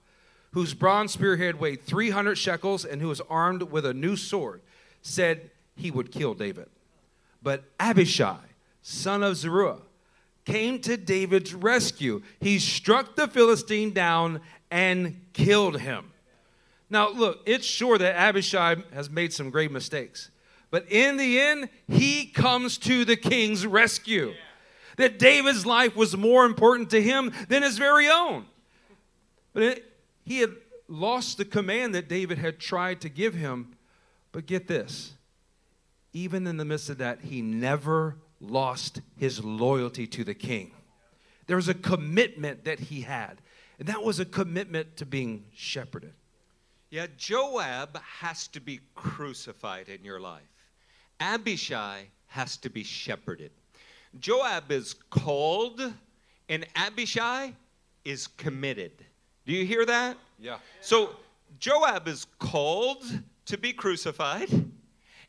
whose bronze spearhead weighed 300 shekels and who was armed with a new sword, said he would kill David. But Abishai, son of Zeruiah, came to David's rescue. He struck the Philistine down and killed him. Now, look, it's sure that Abishai has made some great mistakes. But in the end, he comes to the king's rescue. That David's life was more important to him than his very own. But it, he had lost the command that David had tried to give him. But get this even in the midst of that, he never lost his loyalty to the king. There was a commitment that he had, and that was a commitment to being shepherded. Yeah, Joab has to be crucified in your life. Abishai has to be shepherded. Joab is called, and Abishai is committed. Do you hear that? Yeah. So Joab is called to be crucified,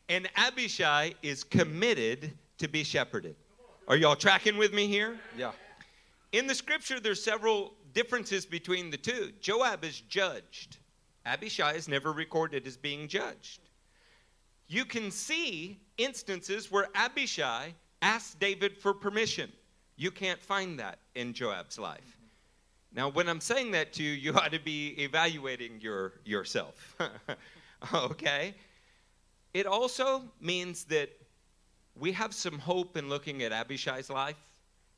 and Abishai is committed to be shepherded. Are y'all tracking with me here? Yeah. In the scripture, there's several differences between the two. Joab is judged. Abishai is never recorded as being judged. You can see instances where Abishai asked David for permission. You can't find that in Joab's life. Now, when I'm saying that to you, you ought to be evaluating your yourself. okay? It also means that we have some hope in looking at Abishai's life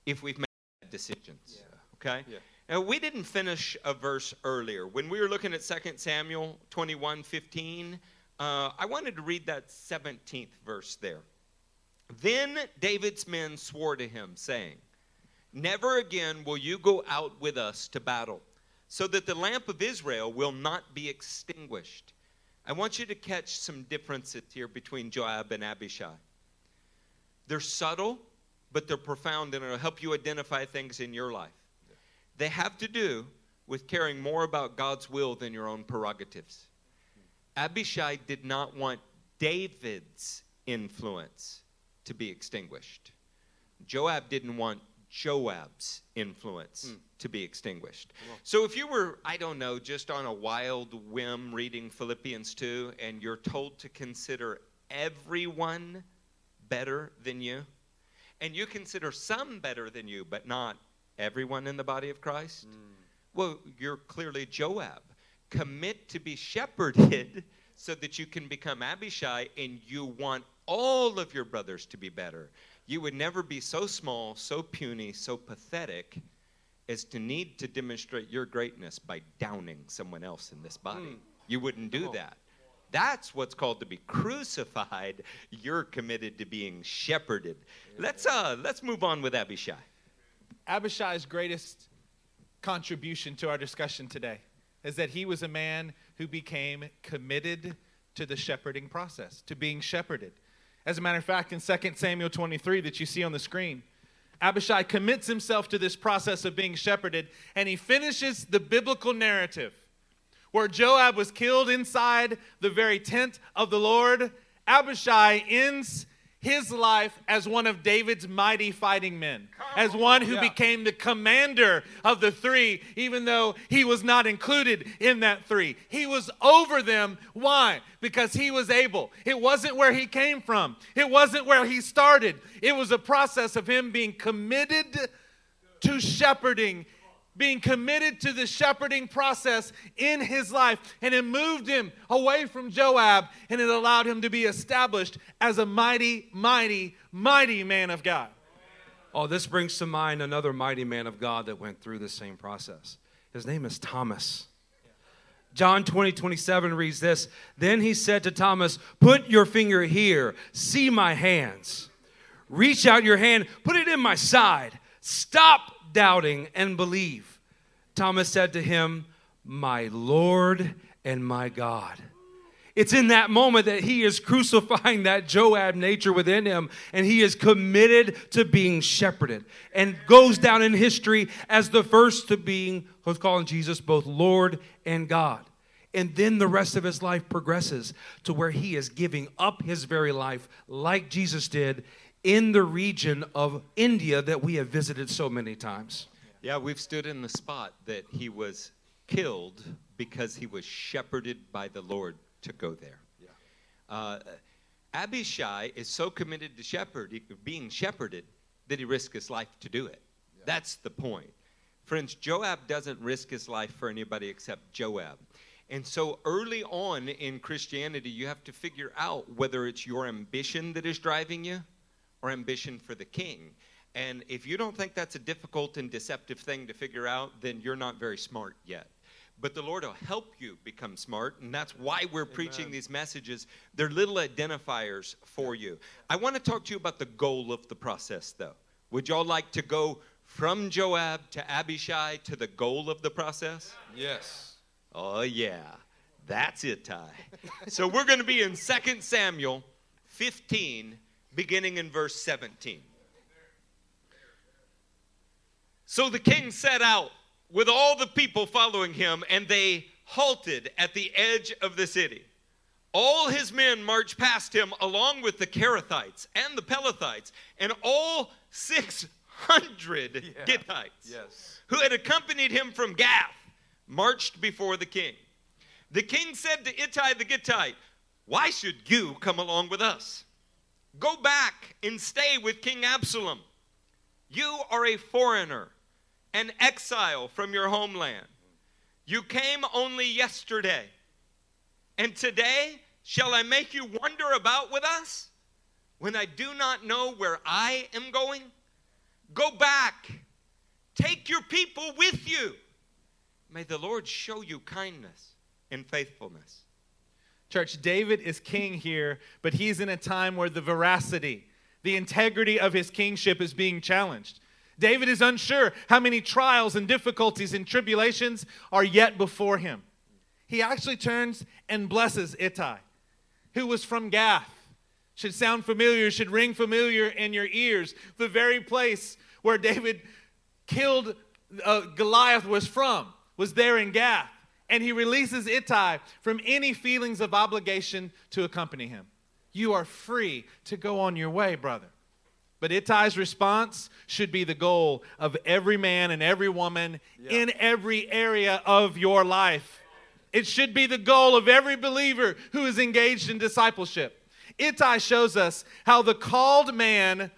if we've made bad decisions. Okay? Yeah. Now, we didn't finish a verse earlier. When we were looking at 2 Samuel 21 15, uh, I wanted to read that 17th verse there. Then David's men swore to him, saying, Never again will you go out with us to battle, so that the lamp of Israel will not be extinguished. I want you to catch some differences here between Joab and Abishai. They're subtle, but they're profound, and it'll help you identify things in your life. They have to do with caring more about God's will than your own prerogatives. Abishai did not want David's influence to be extinguished. Joab didn't want Joab's influence hmm. to be extinguished. So if you were, I don't know, just on a wild whim reading Philippians 2 and you're told to consider everyone better than you, and you consider some better than you, but not everyone in the body of Christ, well, you're clearly Joab. Commit to be shepherded so that you can become Abishai and you want all of your brothers to be better. You would never be so small, so puny, so pathetic as to need to demonstrate your greatness by downing someone else in this body. You wouldn't do that. That's what's called to be crucified. You're committed to being shepherded. Let's uh let's move on with Abishai. Abishai's greatest contribution to our discussion today is that he was a man who became committed to the shepherding process, to being shepherded. As a matter of fact, in 2 Samuel 23 that you see on the screen, Abishai commits himself to this process of being shepherded, and he finishes the biblical narrative where Joab was killed inside the very tent of the Lord. Abishai ends his life as one of David's mighty fighting men, as one who Yeah. became the commander of the three, even though he was not included in that three. He was over them. Why? Because he was able. It wasn't where he came from, it wasn't where he started. It was a process of him being committed to shepherding, being committed to the shepherding process in his life. And it moved him away from Joab and it allowed him to be established as a mighty, mighty, mighty man of God. Oh, this brings to mind another mighty man of God that went through the same process. His name is Thomas. John 20, 27 reads this Then he said to Thomas, Put your finger here, see my hands. Reach out your hand, put it in my side. Stop doubting and believe. Thomas said to him, My Lord and my God. It's in that moment that he is crucifying that Joab nature within him and he is committed to being shepherded and goes down in history as the first to being who's calling Jesus both Lord and God. And then the rest of his life progresses to where he is giving up his very life like Jesus did in the region of India that we have visited so many times. Yeah, we've stood in the spot that he was killed because he was shepherded by the Lord to go there. Uh, Abishai is so committed to shepherd, being shepherded that he risked his life to do it. That's the point. Friends, Joab doesn't risk his life for anybody except Joab. And so early on in Christianity, you have to figure out whether it's your ambition that is driving you or ambition for the king. And if you don't think that's a difficult and deceptive thing to figure out, then you're not very smart yet. But the Lord will help you become smart, and that's why we're preaching these messages. They're little identifiers for you. I want to talk to you about the goal of the process, though. Would y'all like to go from Joab to Abishai to the goal of the process? Yes. Oh, yeah. That's it, Ty. so we're going to be in 2 Samuel 15, beginning in verse 17. So the king set out with all the people following him, and they halted at the edge of the city. All his men marched past him, along with the Kerethites and the Pelethites, and all 600 Yeah. Gittites Yes. who had accompanied him from Gath, marched before the king. The king said to Ittai the Gittite, Why should you come along with us? Go back and stay with King Absalom. You are a foreigner, an exile from your homeland. You came only yesterday, and today Shall I make you wander about with us when I do not know where I am going? Go back. Take your people with you. May the Lord show you kindness and faithfulness. Church, David is king here, but he's in a time where the veracity, the integrity of his kingship is being challenged. David is unsure how many trials and difficulties and tribulations are yet before him. He actually turns and blesses Ittai, who was from Gath. Should sound familiar, should ring familiar in your ears. The very place where David killed uh, Goliath was from, was there in Gath. And he releases Ittai from any feelings of obligation to accompany him. You are free to go on your way, brother. But Ittai's response should be the goal of every man and every woman yeah. in every area of your life. It should be the goal of every believer who is engaged in discipleship. Ittai shows us how the called man,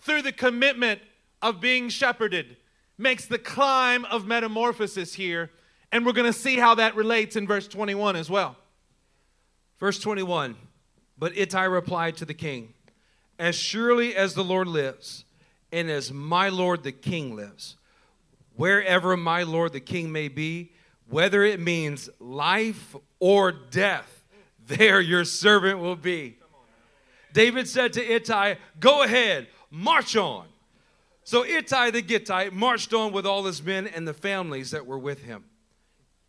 through the commitment of being shepherded, makes the climb of metamorphosis here. And we're going to see how that relates in verse 21 as well. Verse 21 But Ittai replied to the king, As surely as the Lord lives, and as my Lord the king lives, wherever my Lord the king may be, whether it means life or death, there your servant will be. David said to Ittai, Go ahead, march on. So Ittai the Gittite marched on with all his men and the families that were with him.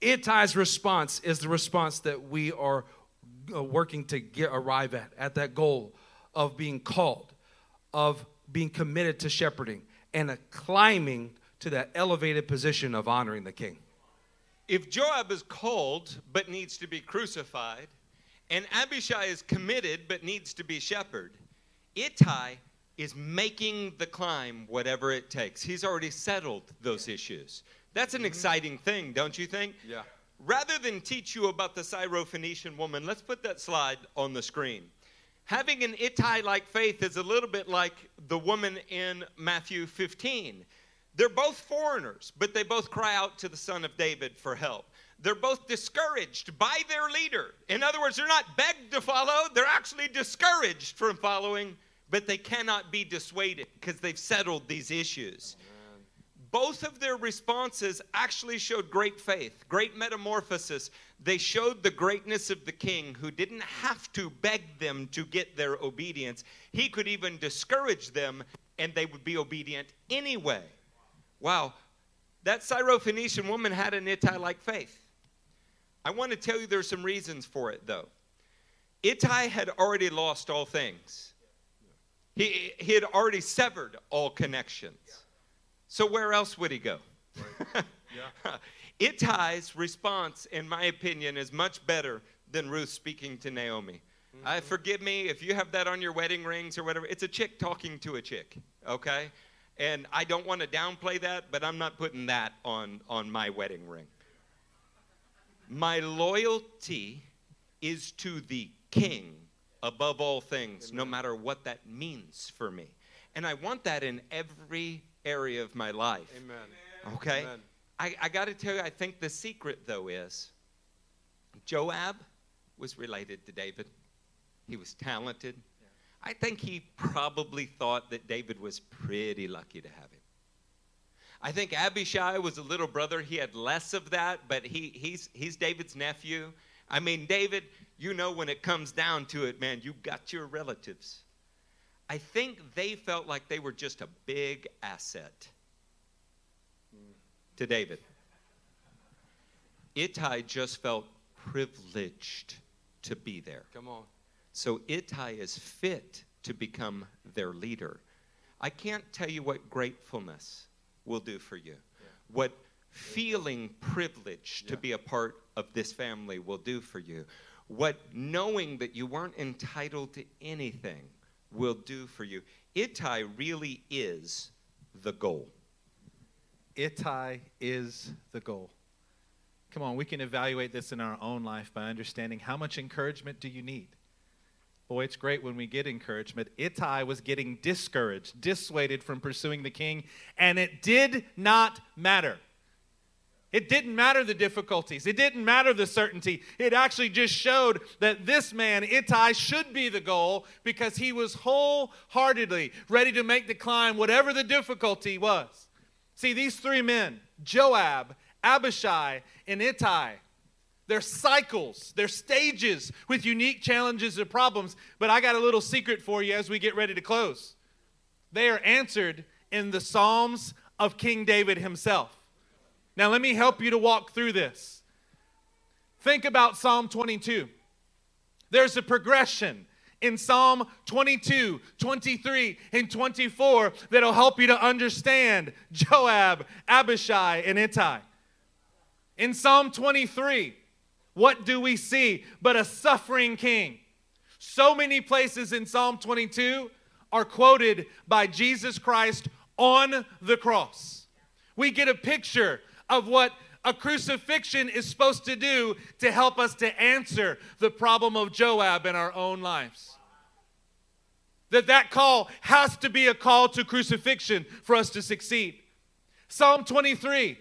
Ittai's response is the response that we are uh, working to get, arrive at, at that goal of being called, of being committed to shepherding, and climbing to that elevated position of honoring the king. If Joab is called but needs to be crucified, and Abishai is committed but needs to be shepherd, Ittai is making the climb whatever it takes. He's already settled those issues. That's an mm-hmm. exciting thing, don't you think? Yeah. Rather than teach you about the Syrophoenician woman, let's put that slide on the screen. Having an Ittai like faith is a little bit like the woman in Matthew 15. They're both foreigners, but they both cry out to the Son of David for help. They're both discouraged by their leader. In other words, they're not begged to follow, they're actually discouraged from following but they cannot be dissuaded because they've settled these issues. Amen. Both of their responses actually showed great faith, great metamorphosis. They showed the greatness of the king who didn't have to beg them to get their obedience. He could even discourage them and they would be obedient anyway. Wow, that Syrophoenician woman had an Ittai like faith. I want to tell you there's some reasons for it though. Ittai had already lost all things. He, he had already severed all connections. So where else would he go? Right. Yeah. Ittai's response, in my opinion, is much better than Ruth speaking to Naomi. Mm-hmm. I forgive me if you have that on your wedding rings or whatever. It's a chick talking to a chick, okay? And I don't want to downplay that, but I'm not putting that on on my wedding ring. My loyalty is to the king above all things, Amen. no matter what that means for me. And I want that in every area of my life. Amen. Okay? Amen. I, I got to tell you, I think the secret, though, is Joab was related to David. He was talented. I think he probably thought that David was pretty lucky to have him. I think Abishai was a little brother. He had less of that, but he, he's, he's David's nephew. I mean, David, you know when it comes down to it, man, you've got your relatives. I think they felt like they were just a big asset to David. Ittai just felt privileged to be there. Come on. So Ittai is fit to become their leader. I can't tell you what gratefulness will do for you. Yeah. What feeling privileged yeah. to be a part of this family will do for you. What knowing that you weren't entitled to anything will do for you. Ittai really is the goal. Ittai is the goal. Come on, we can evaluate this in our own life by understanding how much encouragement do you need? Boy, it's great when we get encouragement. Ittai was getting discouraged, dissuaded from pursuing the king, and it did not matter. It didn't matter the difficulties. It didn't matter the certainty. It actually just showed that this man, Ittai, should be the goal because he was wholeheartedly ready to make the climb, whatever the difficulty was. See, these three men, Joab, Abishai, and Ittai, they're cycles, they're stages with unique challenges and problems. But I got a little secret for you as we get ready to close. They are answered in the Psalms of King David himself. Now, let me help you to walk through this. Think about Psalm 22. There's a progression in Psalm 22, 23, and 24 that'll help you to understand Joab, Abishai, and Ittai. In Psalm 23, what do we see but a suffering king? So many places in Psalm 22 are quoted by Jesus Christ on the cross. We get a picture of what a crucifixion is supposed to do to help us to answer the problem of Joab in our own lives. That that call has to be a call to crucifixion for us to succeed. Psalm 23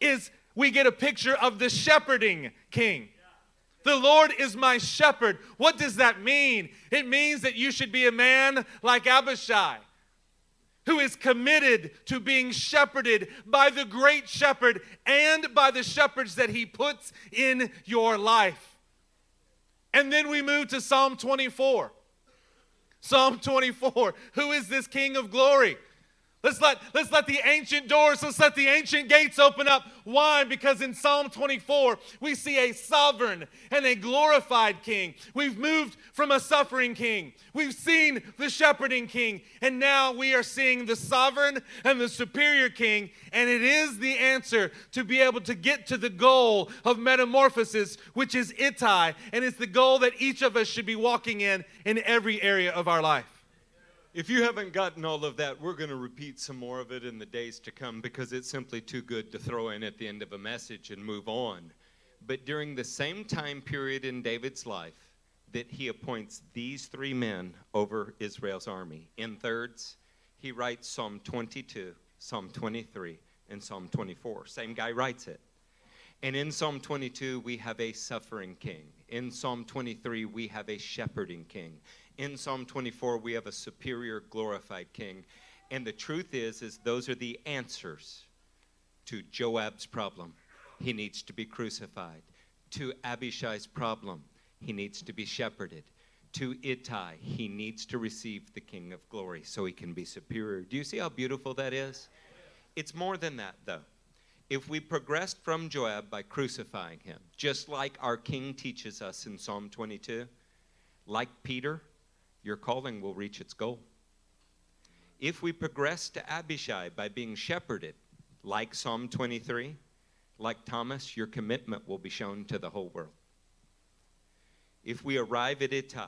is we get a picture of the shepherding king. The Lord is my shepherd. What does that mean? It means that you should be a man like Abishai who is committed to being shepherded by the great shepherd and by the shepherds that he puts in your life. And then we move to Psalm 24. Psalm 24. Who is this King of glory? Let's let, let's let the ancient doors, let's let the ancient gates open up. Why? Because in Psalm 24, we see a sovereign and a glorified king. We've moved from a suffering king. We've seen the shepherding king. And now we are seeing the sovereign and the superior king. And it is the answer to be able to get to the goal of metamorphosis, which is Ittai. And it's the goal that each of us should be walking in in every area of our life. If you haven't gotten all of that, we're going to repeat some more of it in the days to come because it's simply too good to throw in at the end of a message and move on. But during the same time period in David's life that he appoints these three men over Israel's army in thirds, he writes Psalm 22, Psalm 23, and Psalm 24. Same guy writes it. And in Psalm 22, we have a suffering king. In Psalm 23, we have a shepherding king in Psalm 24 we have a superior glorified king. And the truth is is those are the answers to Joab's problem. He needs to be crucified. To Abishai's problem, he needs to be shepherded. To Ittai, he needs to receive the King of Glory so he can be superior. Do you see how beautiful that is? It's more than that, though. If we progressed from Joab by crucifying him, just like our King teaches us in Psalm 22, like Peter, your calling will reach its goal. If we progress to Abishai by being shepherded, like Psalm 23, like Thomas, your commitment will be shown to the whole world. If we arrive at Ittai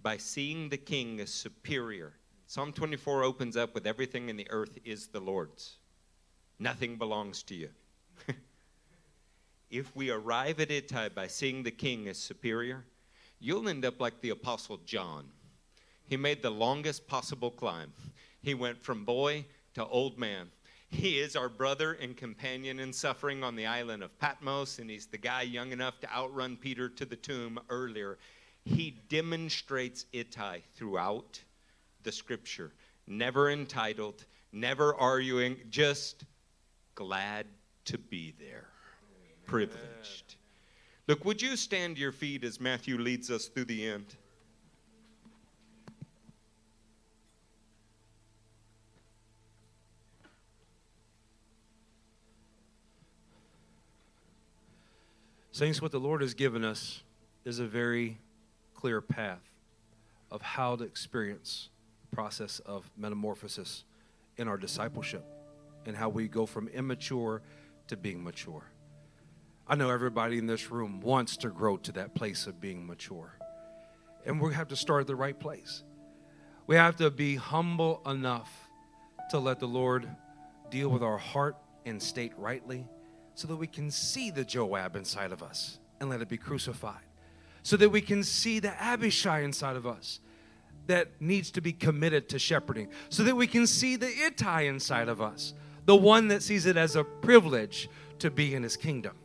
by seeing the king as superior, Psalm 24 opens up with everything in the earth is the Lord's. Nothing belongs to you. if we arrive at Ittai by seeing the king as superior, you'll end up like the Apostle John he made the longest possible climb. He went from boy to old man. He is our brother and companion in suffering on the island of Patmos, and he's the guy young enough to outrun Peter to the tomb earlier. He demonstrates Ittai throughout the scripture. Never entitled, never arguing, just glad to be there. Privileged. Look, would you stand to your feet as Matthew leads us through the end? Saints, what the Lord has given us is a very clear path of how to experience the process of metamorphosis in our discipleship and how we go from immature to being mature. I know everybody in this room wants to grow to that place of being mature. And we have to start at the right place. We have to be humble enough to let the Lord deal with our heart and state rightly so that we can see the Joab inside of us and let it be crucified. So that we can see the Abishai inside of us that needs to be committed to shepherding. So that we can see the Ittai inside of us, the one that sees it as a privilege to be in his kingdom.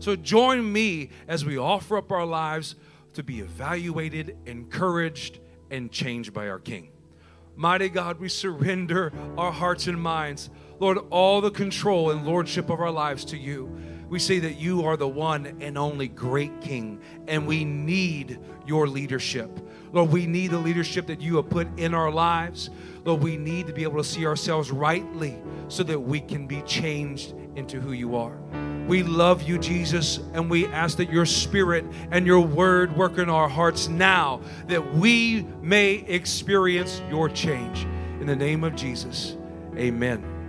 So join me as we offer up our lives to be evaluated, encouraged, and changed by our King. Mighty God, we surrender our hearts and minds, Lord, all the control and lordship of our lives to you. We say that you are the one and only great King, and we need your leadership. Lord, we need the leadership that you have put in our lives. Lord, we need to be able to see ourselves rightly so that we can be changed into who you are. We love you, Jesus, and we ask that your spirit and your word work in our hearts now that we may experience your change. In the name of Jesus, amen.